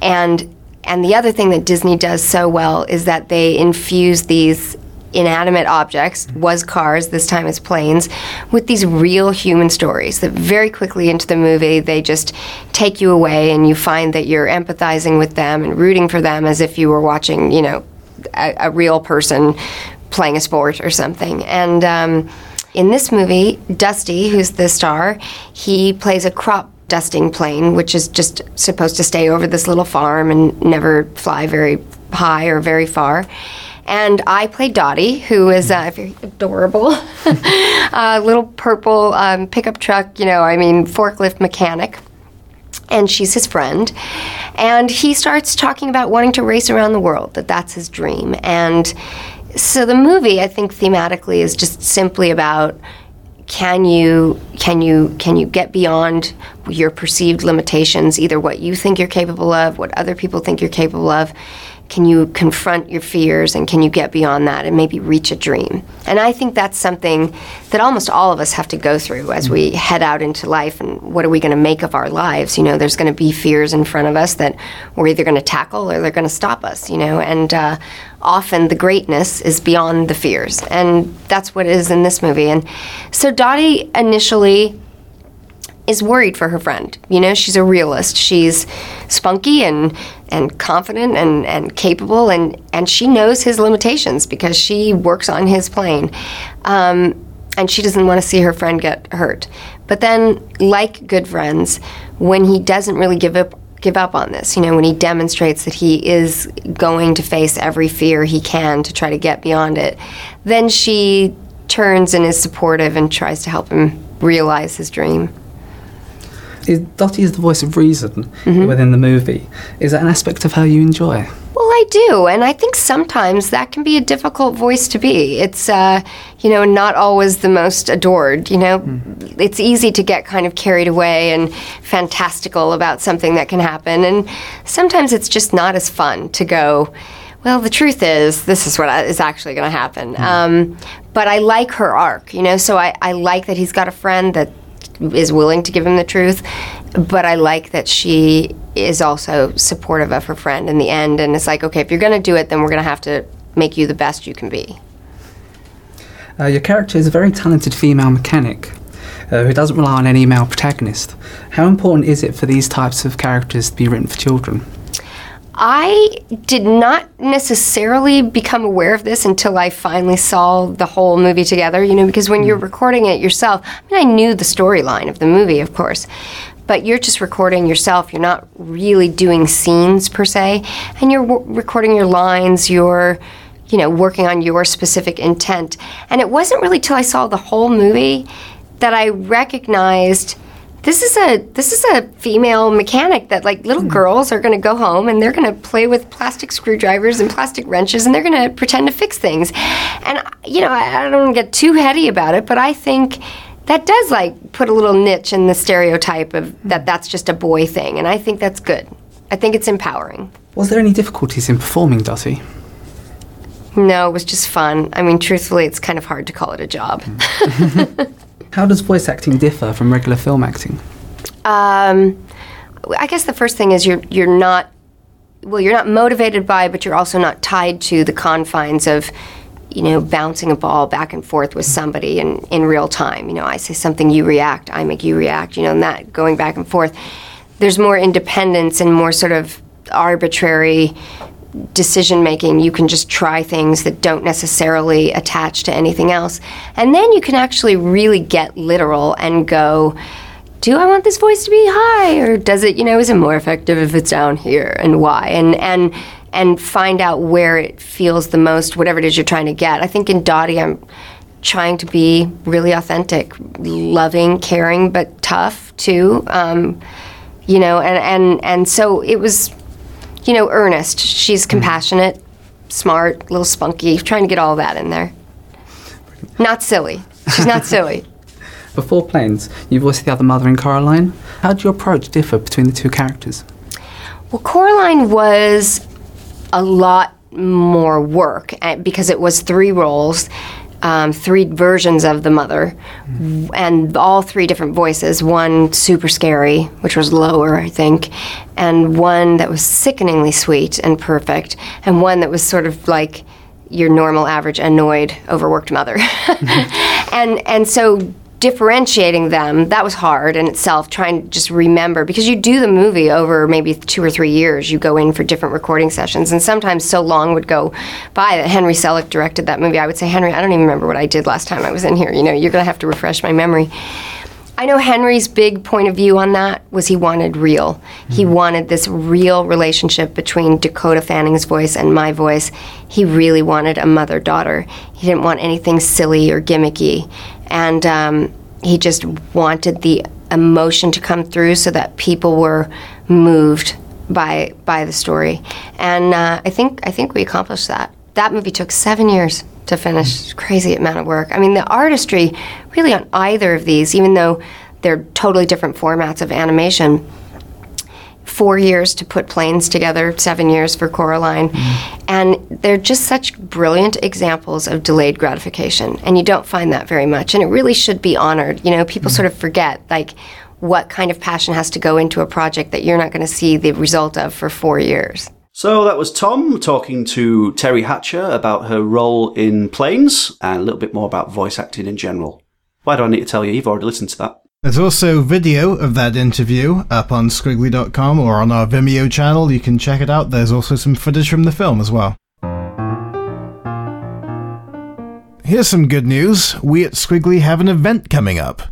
and and the other thing that Disney does so well is that they infuse these inanimate objects was cars this time it's planes with these real human stories that very quickly into the movie they just take you away and you find that you're empathizing with them and rooting for them as if you were watching you know a, a real person playing a sport or something. And um, in this movie dusty who's the star he plays a crop dusting plane which is just supposed to stay over this little farm and never fly very high or very far and I play Dottie, who is a very adorable uh, little purple um, pickup truck, you know, I mean, forklift mechanic. And she's his friend. And he starts talking about wanting to race around the world, that that's his dream. And so the movie, I think, thematically is just simply about can you can you can you get beyond your perceived limitations either what you think you're capable of what other people think you're capable of can you confront your fears and can you get beyond that and maybe reach a dream? And i think that's something that almost all of us have to go through as we head out into life and what are we going to make of our lives? You know there's going to be fears in front of us that we're either going to tackle or they're going to stop us you know? And uh, often the greatness is beyond the fears. And that's what it is in this movie. And so dottie initially is worried for her friend. You know, she's a realist. She's spunky and and confident and, and capable and, and she knows his limitations because she works on his plane. Um, and she doesn't want to see her friend get hurt. But then, like good friends, when he doesn't really give up give up on this, you know, when he demonstrates that he is going to face every fear he can to try to get beyond it, then she turns and is supportive and tries to help him realize his dream. Is, Dottie is the voice of reason Mm-hmm. within the movie. Is that an aspect of how you enjoy? Well, I do, and I think sometimes that can be a difficult voice to be. It's, uh, you know, not always the most adored. You know, it's easy to get kind of carried away and fantastical about something that can happen, and sometimes it's just not as fun to go. Well, the truth is, this is what is actually going to happen. Um, but I like her arc, you know. So I, I like that he's got a friend that is willing to give him the truth, but I like that she is also supportive of her friend in the end. And it's like, okay, if you're going to do it, then we're going to have to make you the best you can be. Uh, your character is a very talented female mechanic uh, who doesn't rely on any male protagonist. How important is it for these types of characters to be written for children? I did not necessarily become aware of this until I finally saw the whole movie together, you know, because when you're mm. recording it yourself, I mean, I knew the storyline of the movie, of course, but you're just recording yourself. You're not really doing scenes per se, and you're w- recording your lines, you're, you know, working on your specific intent. And it wasn't really till I saw the whole movie that I recognized this is a this is a female mechanic that like little hmm. girls are going to go home and they're going to play with plastic screwdrivers and plastic wrenches and they're going to pretend to fix things. And you know I, I don't want to get too heady about it but i think that does like put a little niche in the stereotype of that that's just a boy thing and i think that's good. I think it's empowering. Was there any difficulties in performing Dottie? no it was just fun. I mean truthfully it's kind of hard to call it a job hmm. How does voice acting differ from regular film acting? Um, I guess the first thing is you're you're not well you're not motivated by but you're also not tied to the confines of you know bouncing a ball back and forth with somebody in in real time. You know I say something you react. I make you react you know and that going back and forth. There's more independence and more sort of arbitrary decision making you can just try things that don't necessarily attach to anything else and then you can actually really get literal and go do I want this voice to be high or does it, you know, is it more effective if it's down here and why? And and and find out where it feels the most, whatever it is you're trying to get. I think in Dottie I'm trying to be really authentic, loving, caring, but tough too. Um, you know, and, and and so it was, you know, earnest. She's compassionate, smart, a little spunky, trying to get all that in there. Not silly. She's not silly. before Planes, you voiced the other mother in Coraline. How did your approach differ between the two characters? Well, Coraline was a lot more work eh, because it was three roles, um, three versions of the mother, and all three different voices. One super scary, which was lower, I think, and one that was sickeningly sweet and perfect, and one that was sort of like your normal, average, annoyed, overworked mother. and and so differentiating them that was hard in itself trying to just remember because you do the movie over maybe two or three years you go in for different recording sessions and sometimes so long would go by that henry selick directed that movie i would say henry i don't even remember what i did last time i was in here you know you're going to have to refresh my memory I know Henry's big point of view on that was he wanted real. He mm-hmm. wanted this real relationship between Dakota Fanning's voice and my voice. He really wanted a mother daughter. He didn't want anything silly or gimmicky. And um, he just wanted the emotion to come through so that people were moved by by the story. And uh, I think I think we accomplished that. That movie took seven years to finish. Crazy amount of work. I mean, the artistry really on either of these, even though they're totally different formats of animation. Four years to put planes together, seven years for Coraline. And they're just such brilliant examples of delayed gratification. And you don't find that very much. And it really should be honored. You know, people sort of forget, like, what kind of passion has to go into a project that you're not going to see the result of for four years. So that was Tom talking to Teri Hatcher about her role in Planes and a little bit more about voice acting in general. Why do I need to tell you? You've already listened to that. There's also video of that interview up on skwigly.com or on our Vimeo channel. You can check it out. There's also some footage from the film as well. Here's some good news. We at Skwigly have an event coming up.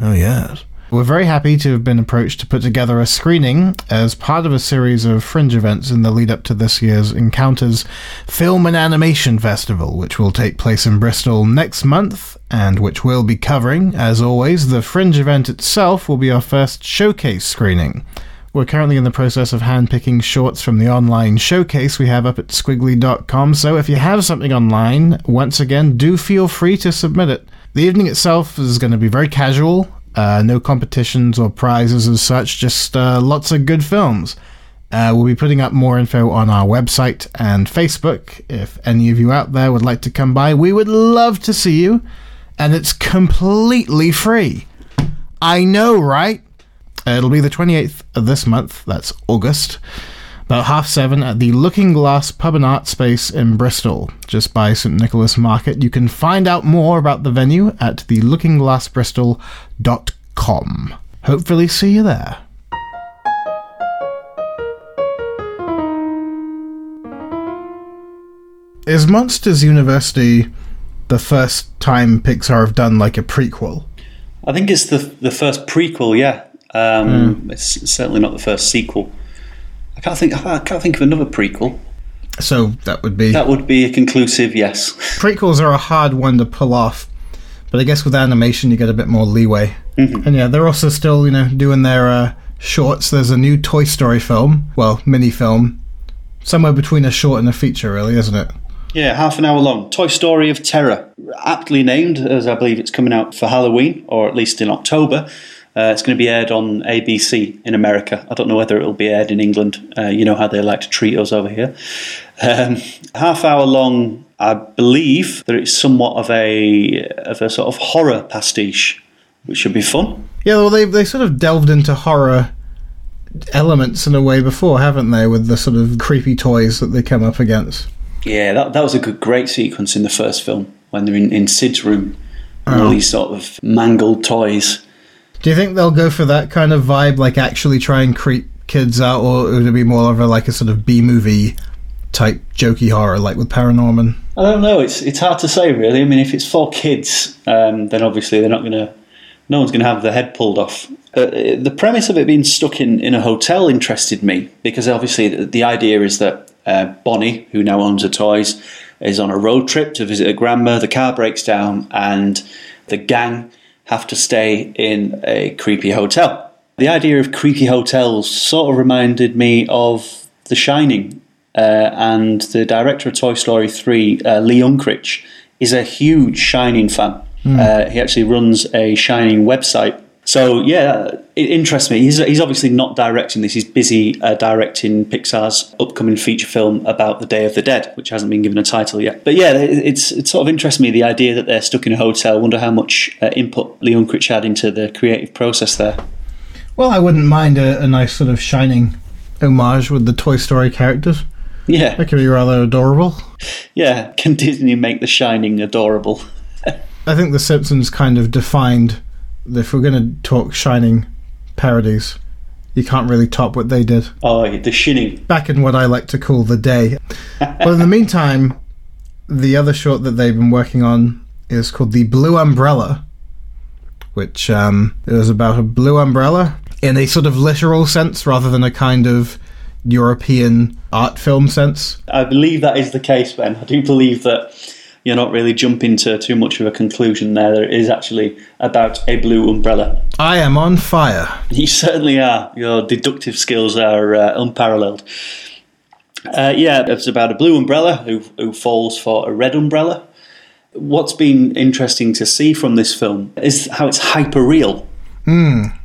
Oh, yes. We're very happy to have been approached to put together a screening as part of a series of fringe events in the lead up to this year's Encounters Film and Animation Festival, which will take place in Bristol next month and which we'll be covering. As always, the fringe event itself will be our first showcase screening. We're currently in the process of handpicking shorts from the online showcase we have up at skwigly.com, so if you have something online, once again, do feel free to submit it. The evening itself is going to be very casual, uh, no competitions or prizes as such, just uh, lots of good films. Uh, we'll be putting up more info on our website and Facebook. If any of you out there would like to come by, we would love to see you. And it's completely free. I know, right? Uh, it'll be the 28th of this month, that's August, about half seven at the Looking Glass Pub and Art Space in Bristol, just by St Nicholas Market. You can find out more about the venue at thelookingglassbristol.com. Hopefully, see you there. Is Monsters University the first time Pixar have done like a prequel? I think it's the the first prequel. Yeah, um, it's certainly not the first sequel. I can't think. I can't think of another prequel. So that would be That would be a conclusive yes. prequels are a hard one to pull off, but I guess with animation you get a bit more leeway. And yeah, they're also still you know doing their uh, shorts. There's a new Toy Story film, well, mini film, somewhere between a short and a feature, really, isn't it? Yeah, half an hour long. Toy Story of Terror. Aptly named, as I believe it's coming out for Halloween, or at least in October. Uh, it's going to be aired on ABC in America. I don't know whether it'll be aired in England. Uh, you know how they like to treat us over here. Um, half hour long, I believe that it's somewhat of a of a sort of horror pastiche, which should be fun. Yeah, well, they they sort of delved into horror elements in a way before, haven't they? With the sort of creepy toys that they come up against. Yeah, that, that was a good, great sequence in the first film when they're in, in Sid's room. and All these sort of mangled toys. Do you think they'll go for that kind of vibe, like actually try and creep kids out, or would it be more of a like a sort of B movie type jokey horror, like with Paranorman? I don't know. It's it's hard to say really. I mean, if it's for kids, um, then obviously they're not going to. No one's going to have their head pulled off. Uh, the premise of it being stuck in, in a hotel interested me because obviously the, the idea is that uh, Bonnie, who now owns the toys, is on a road trip to visit her grandma. The car breaks down, and the gang have to stay in a creepy hotel. The idea of creepy hotels sort of reminded me of The Shining, uh, and the director of Toy Story 3, uh, Lee Unkrich, is a huge Shining fan. Uh, he actually runs a Shining website. So yeah, it interests me. He's, he's obviously not directing this. He's busy uh, directing Pixar's upcoming feature film about the Day of the Dead, which hasn't been given a title yet. But yeah, it, it's it sort of interests me the idea that they're stuck in a hotel. Wonder how much uh, input Leon Unkrich had into the creative process there. Well, I wouldn't mind a, a nice sort of shining homage with the Toy Story characters. Yeah, That could be rather adorable. yeah. Can Disney make The Shining adorable? I think The Simpsons kind of defined if we're going to talk shining parodies, you can't really top what they did. Oh, The Shinning. Back in what I like to call the day. but in the meantime, the other short that they've been working on is called The Blue Umbrella, which um, is about a blue umbrella in a sort of literal sense rather than a kind of European art film sense. I believe that is the case, Ben. I do believe that you're not really jumping to too much of a conclusion there. There is actually about a blue umbrella. I am on fire. You certainly are. Your deductive skills are uh, unparalleled. Uh, yeah, it's about a blue umbrella who, who falls for a red umbrella. What's been interesting to see from this film is how it's hyper real.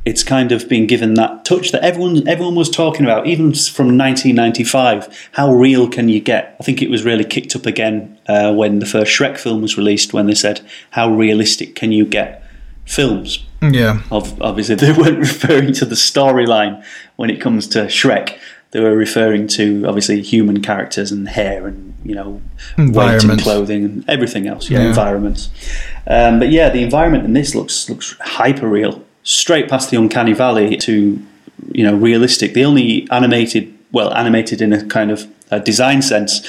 It's kind of been given that touch that everyone everyone was talking about, even from 1995. How real can you get? I think it was really kicked up again uh, when the first Shrek film was released, when they said, "How realistic can you get films?" Yeah. Ob- Obviously, they weren't referring to the storyline when it comes to Shrek. They were referring to obviously human characters and hair and you know weight and clothing and everything else. Yeah, Yeah. environments. Um, but yeah, the environment in this looks looks hyper real, straight past the uncanny valley to you know realistic. The only animated, well, animated in a kind of uh design sense,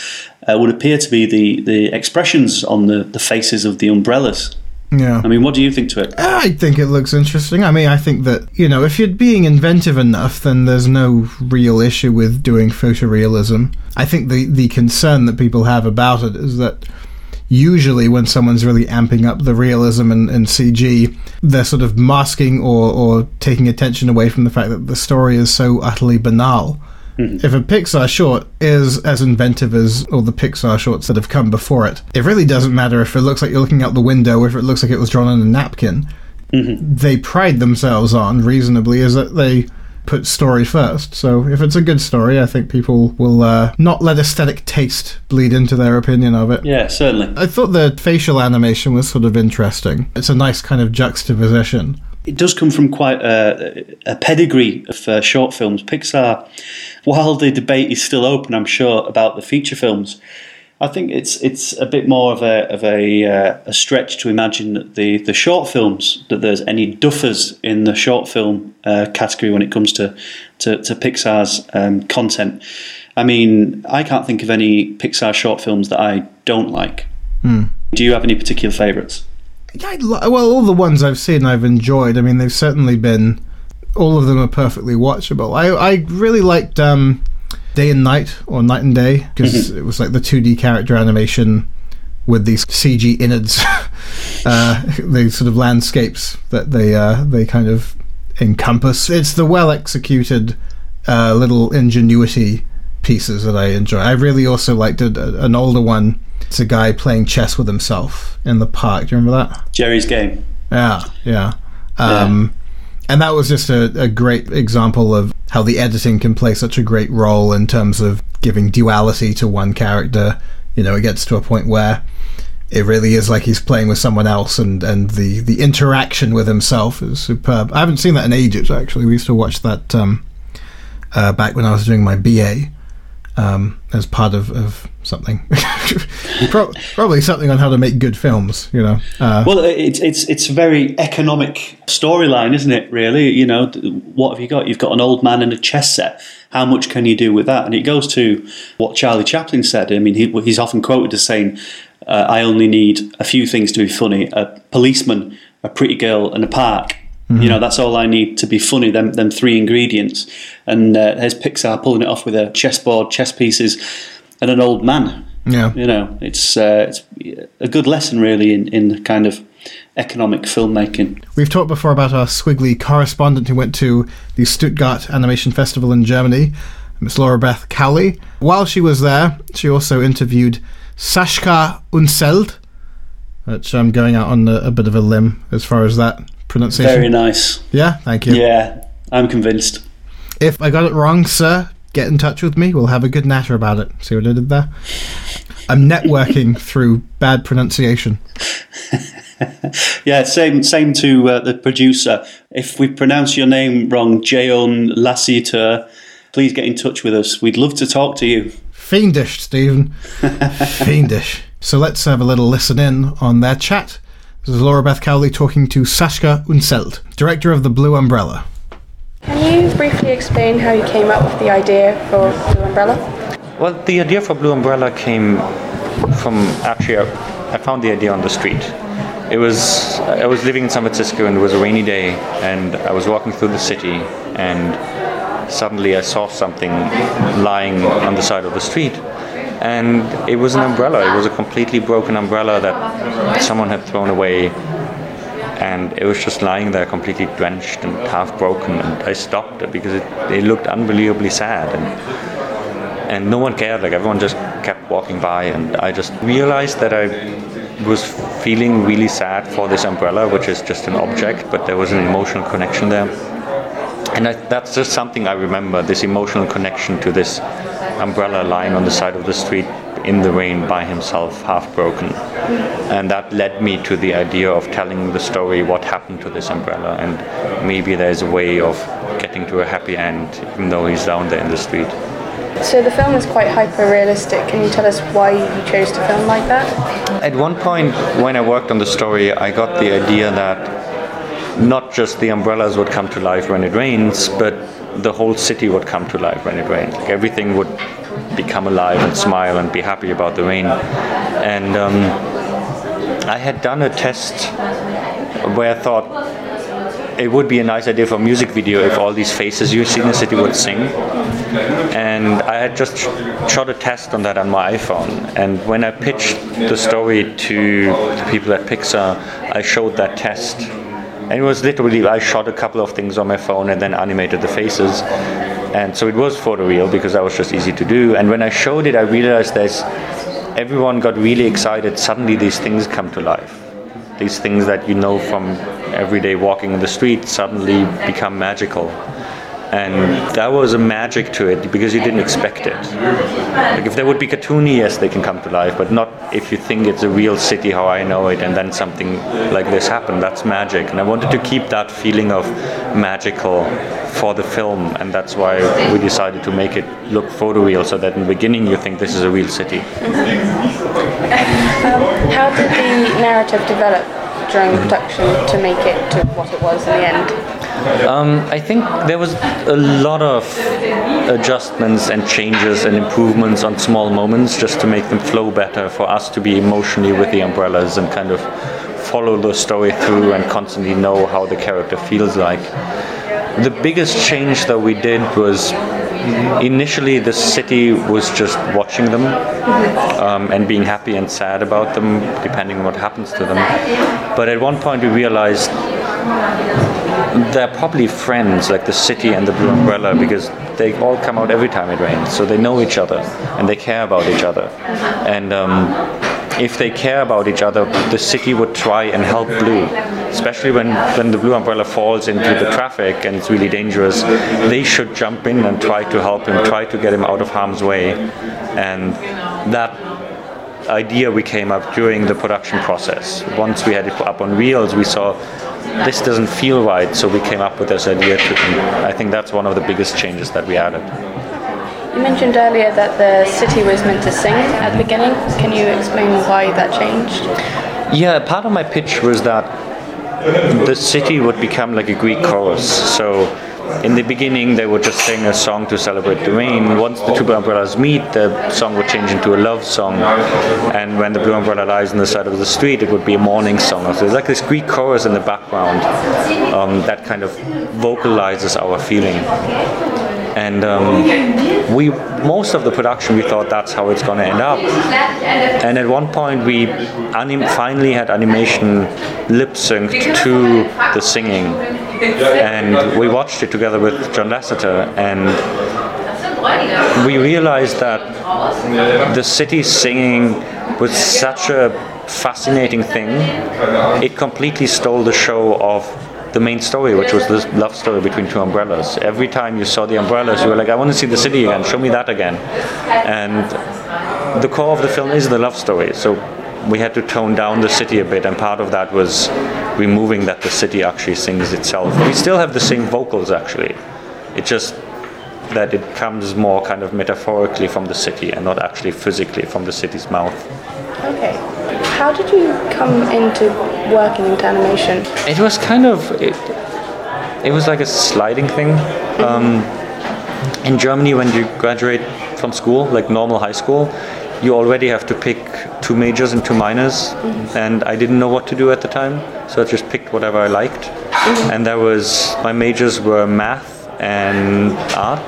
uh, would appear to be the the expressions on the the faces of the umbrellas. Yeah. I mean, what do you think to it? I think it looks interesting. I mean, I think that, you know, if you're being inventive enough, then there's no real issue with doing photorealism. I think the, the concern that people have about it is that usually when someone's really amping up the realism in, in CG, they're sort of masking or, or taking attention away from the fact that the story is so utterly banal. Mm-hmm. If a Pixar short is as inventive as all the Pixar shorts that have come before it, it really doesn't matter if it looks like you're looking out the window, or if it looks like it was drawn on a napkin. Mm-hmm. They pride themselves on, reasonably, is that they put story first. So if it's a good story, I think people will uh, not let aesthetic taste bleed into their opinion of it. Yeah, certainly. I thought the facial animation was sort of interesting. It's a nice kind of juxtaposition. it does come from quite a, a pedigree of uh, short films. Pixar, while the debate is still open, I'm sure about the feature films. I think it's it's a bit more of a of a, uh, a stretch to imagine that the, the short films that there's any duffers in the short film uh, category when it comes to to, to Pixar's um, content. I mean, I can't think of any Pixar short films that I don't like. Do you have any particular favourites? Yeah, I well, all the ones I've seen, I've enjoyed. I mean, they've certainly been. All of them are perfectly watchable. I I really liked um, Day and Night or Night and Day because it was like the two D character animation with these CG innards, uh, the sort of landscapes that they uh, they kind of encompass. It's the well executed uh, little ingenuity pieces that I enjoy. I really also liked a, a- an older one. It's a guy playing chess with himself in the park. Do you remember that? Jerry's Game. Yeah, yeah. Um, And that was just a, a great example of how the editing can play such a great role in terms of giving duality to one character. You know, it gets to a point where it really is like he's playing with someone else, and, and the, the interaction with himself is superb. I haven't seen that in ages, actually. We used to watch that um, uh, back when I was doing my BA um, as part of, of something. Pro- probably something on how to make good films, you know. Uh, Well, it's it's it's a very economic storyline, isn't it? Really, you know, what have you got? You've got an old man and a chess set. How much can you do with that? And it goes to what Charlie Chaplin said. I mean, he, he's often quoted as saying, uh, "I only need a few things to be funny: a policeman, a pretty girl, and a park." You know, that's all I need to be funny. Them them three ingredients. And uh, there's Pixar pulling it off with a chessboard, chess pieces, and an old man. yeah. You know, it's uh, it's a good lesson really in in kind of economic filmmaking. We've talked before about our Skwigly correspondent who went to the Stuttgart Animation Festival in Germany, Miss Laura Beth Cowley. While she was there, she also interviewed Saschka Unseld. which I'm going out on a, a bit of a limb as far as that pronunciation. Very nice. Yeah, thank you. Yeah, I'm convinced. If I got it wrong, sir, get in touch with me. We'll have a good natter about it. See what I did there? I'm networking through bad pronunciation. Yeah, same same to uh, the producer. If we pronounce your name wrong, Jeon Lassiter, please get in touch with us. We'd love to talk to you. Fiendish, Stephen. Fiendish. So let's have a little listen in on their chat. This is Laura Beth Cowley talking to Saschka Unseld, director of The Blue Umbrella. Can you briefly explain how you came up with the idea for Blue Umbrella? Well, the idea for Blue Umbrella came from actually, I, found the idea on the street. It was I was living in San Francisco and it was a rainy day, and I was walking through the city, and suddenly I saw something lying on the side of the street, and it was an umbrella. It was a completely broken umbrella that someone had thrown away, and it was just lying there completely drenched and half broken. And I stopped it because it, it looked unbelievably sad, and and no one cared. Like everyone just kept walking by, and I just realized that I was feeling really sad for this umbrella, which is just an object, but there was an emotional connection there. And I, that's just something I remember this emotional connection to this umbrella lying on the side of the street in the rain by himself, half broken. And that led me to the idea of telling the story what happened to this umbrella, and maybe there's a way of getting to a happy end, even though he's down there in the street. So the film is quite hyper realistic. Can you tell us why you chose to film like that? At one point, when I worked on the story, I got the idea that not just the umbrellas would come to life when it rains, but the whole city would come to life when it rains. Like everything would become alive and smile and be happy about the rain. And um, I had done a test where I thought it would be a nice idea for a music video if all these faces you see in the city would sing. And I had just shot a test on that on my iPhone. And when I pitched the story to the people at Pixar, I showed that test. And it was literally, I shot a couple of things on my phone and then animated the faces. And so it was photoreal because that was just easy to do. And when I showed it, I realized that everyone got really excited. Suddenly, these things come to life. These things that you know from everyday walking in the street suddenly become magical. And that was a magic to it because you didn't expect it. Like if they would be cartoony, yes, they can come to life, but not if you think it's a real city how I know it, and then something like this happened. That's magic, and I wanted to keep that feeling of magical for the film, and that's why we decided to make it look photoreal, so that in the beginning you think this is a real city. Um, how did the narrative develop during production to make it to what it was in the end? Um, I think there was a lot of adjustments and changes and improvements on small moments just to make them flow better for us to be emotionally with the umbrellas and kind of follow the story through and constantly know how the character feels like. The biggest change that we did was initially the city was just watching them um, and being happy and sad about them depending on what happens to them. But at one point we realized they're probably friends, like the city and the Blue Umbrella, because they all come out every time it rains, so they know each other and they care about each other. And um, if they care about each other, the city would try and help Blue, especially when, when the Blue Umbrella falls into the traffic and it's really dangerous. They should jump in and try to help him, try to get him out of harm's way. And that idea we came up during the production process. Once we had it up on reels, we saw this doesn't feel right, so we came up with this idea. To, I think that's one of the biggest changes that we added. You mentioned earlier that the city was meant to sing at the beginning. Can you explain why that changed? Yeah, part of my pitch was that the city would become like a Greek chorus. So in the beginning, they would just sing a song to celebrate the rain. Once the two blue umbrellas meet, the song would change into a love song. And when the blue umbrella lies on the side of the street, it would be a mourning song. So there's like this Greek chorus in the background um, that kind of vocalizes our feeling. And um, we, most of the production, we thought that's how it's going to end up. And at one point, we anim- finally had animation lip synced to the singing, and we watched it together with John Lasseter, and we realized that the city singing was such a fascinating thing. It completely stole the show of the main story, which was this love story between two umbrellas. Every time you saw the umbrellas, you were like, I want to see the city again, show me that again. And the core of the film is the love story. So we had to tone down the city a bit, and part of that was removing that the city actually sings itself. We still have the same vocals, actually. It just that it comes more kind of metaphorically from the city and not actually physically from the city's mouth. Okay. How did you come into working into animation? It was kind of it, it was like a sliding thing. Um, in Germany, when you graduate from school, like normal high school, you already have to pick two majors and two minors, mm-hmm. and I didn't know what to do at the time, so I just picked whatever I liked. Mm-hmm. And there was my majors were math and art,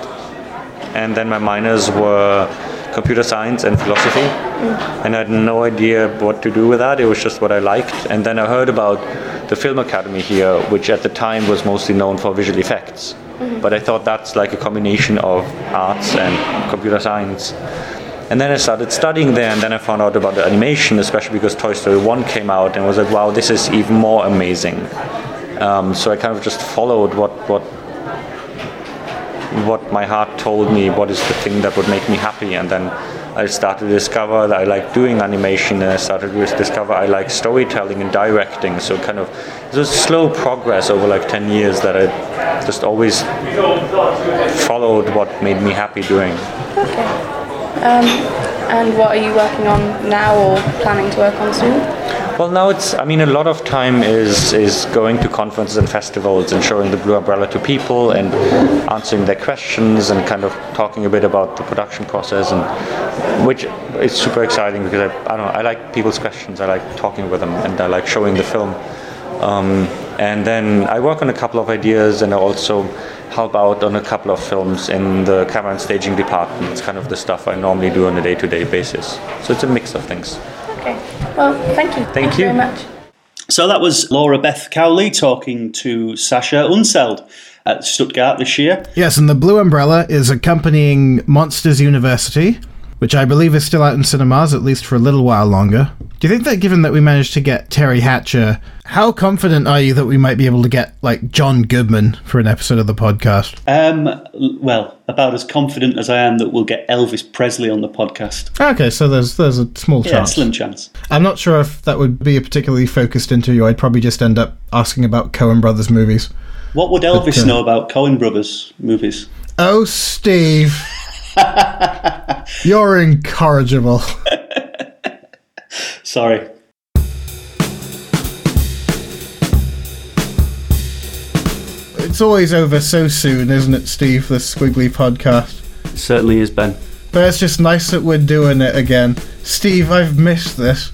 and then my minors were computer science and philosophy. Mm-hmm. And I had no idea what to do with that. It was just what I liked. And then I heard about the Film Academy here, which at the time was mostly known for visual effects. But I thought that's like a combination of arts and computer science. And then I started studying there, and then I found out about the animation, especially because Toy Story 1 came out, and I was like, wow, this is even more amazing. Um, so I kind of just followed what, what what my heart told me, what is the thing that would make me happy, and then I started to discover that I like doing animation, and I started to discover I like storytelling and directing. So kind of it was slow progress over like ten years that I just always followed what made me happy doing. Okay. Um, and what are you working on now or planning to work on soon? Well, now it's. I mean, a lot of time is is going to conferences and festivals and showing the Blue Umbrella to people and answering their questions and kind of talking a bit about the production process and which is super exciting because I, I don't know I like people's questions. I like talking with them and I like showing the film. Um, and then I work on a couple of ideas and I also help out on a couple of films in the camera and staging department. It's kind of the stuff I normally do on a day-to-day basis. So it's a mix of things. Okay. Well, thank you. Thank you. very much. So that was Laura Beth Cowley talking to Saschka Unseld at Stuttgart this year. Yes, and the Blue Umbrella is accompanying Monsters University, which I believe is still out in cinemas, at least for a little while longer. Do you think that given that we managed to get Teri Hatcher, how confident are you that we might be able to get, like, John Goodman for an episode of the podcast? Um, well, about as confident as I am that we'll get Elvis Presley on the podcast. Okay, so there's there's a small Yeah, chance. slim chance. I'm not sure if that would be a particularly focused interview. I'd probably just end up asking about Coen Brothers movies. What would Elvis But, uh, know about Coen Brothers movies? Oh, Steve. You're incorrigible. Sorry. It's always over so soon, isn't it, Steve? The Skwigly podcast. certainly is, Ben. But it's just nice that we're doing it again. Steve, I've missed this.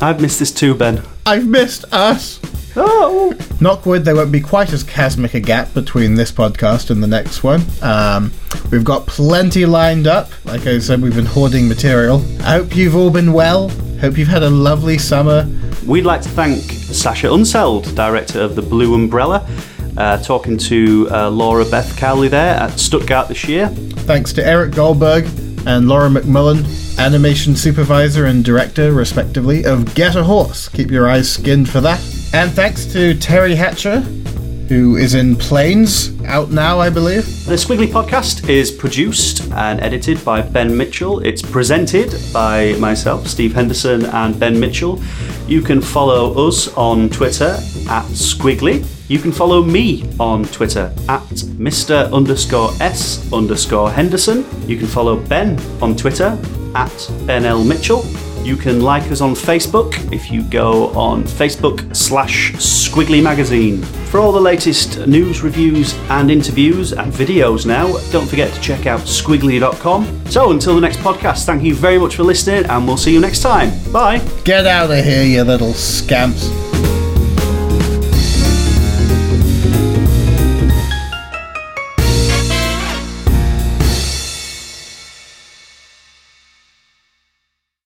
I've missed this too, Ben. I've missed us. Oh. Knock wood, there won't be quite as chasmic a gap between this podcast and the next one. Um, we've got plenty lined up. Like I said, we've been hoarding material. I hope you've all been well. Hope you've had a lovely summer. We'd like to thank Saschka Unseld, director of the Blue Umbrella, uh, talking to uh, Laura Beth Cowley there at Stuttgart this year. Thanks to Eric Goldberg and Laura MacMullan, animation supervisor and director, respectively, of Get a Horse. Keep your eyes skinned for that. And thanks to Teri Hatcher, who is in Planes, out now, I believe. The Skwigly podcast is produced and edited by Ben Mitchell. It's presented by myself, Steve Henderson, and Ben Mitchell. You can follow us on Twitter at Skwigly. You can follow me on Twitter at Mr. underscore S underscore Henderson. You can follow Ben on Twitter at Ben L. Mitchell. You can like us on Facebook if you go on Facebook slash Skwigly Magazine. For all the latest news, reviews, and interviews and videos now, don't forget to check out skwigly.com. So until the next podcast, thank you very much for listening, and we'll see you next time. Bye. Get out of here, you little scamps.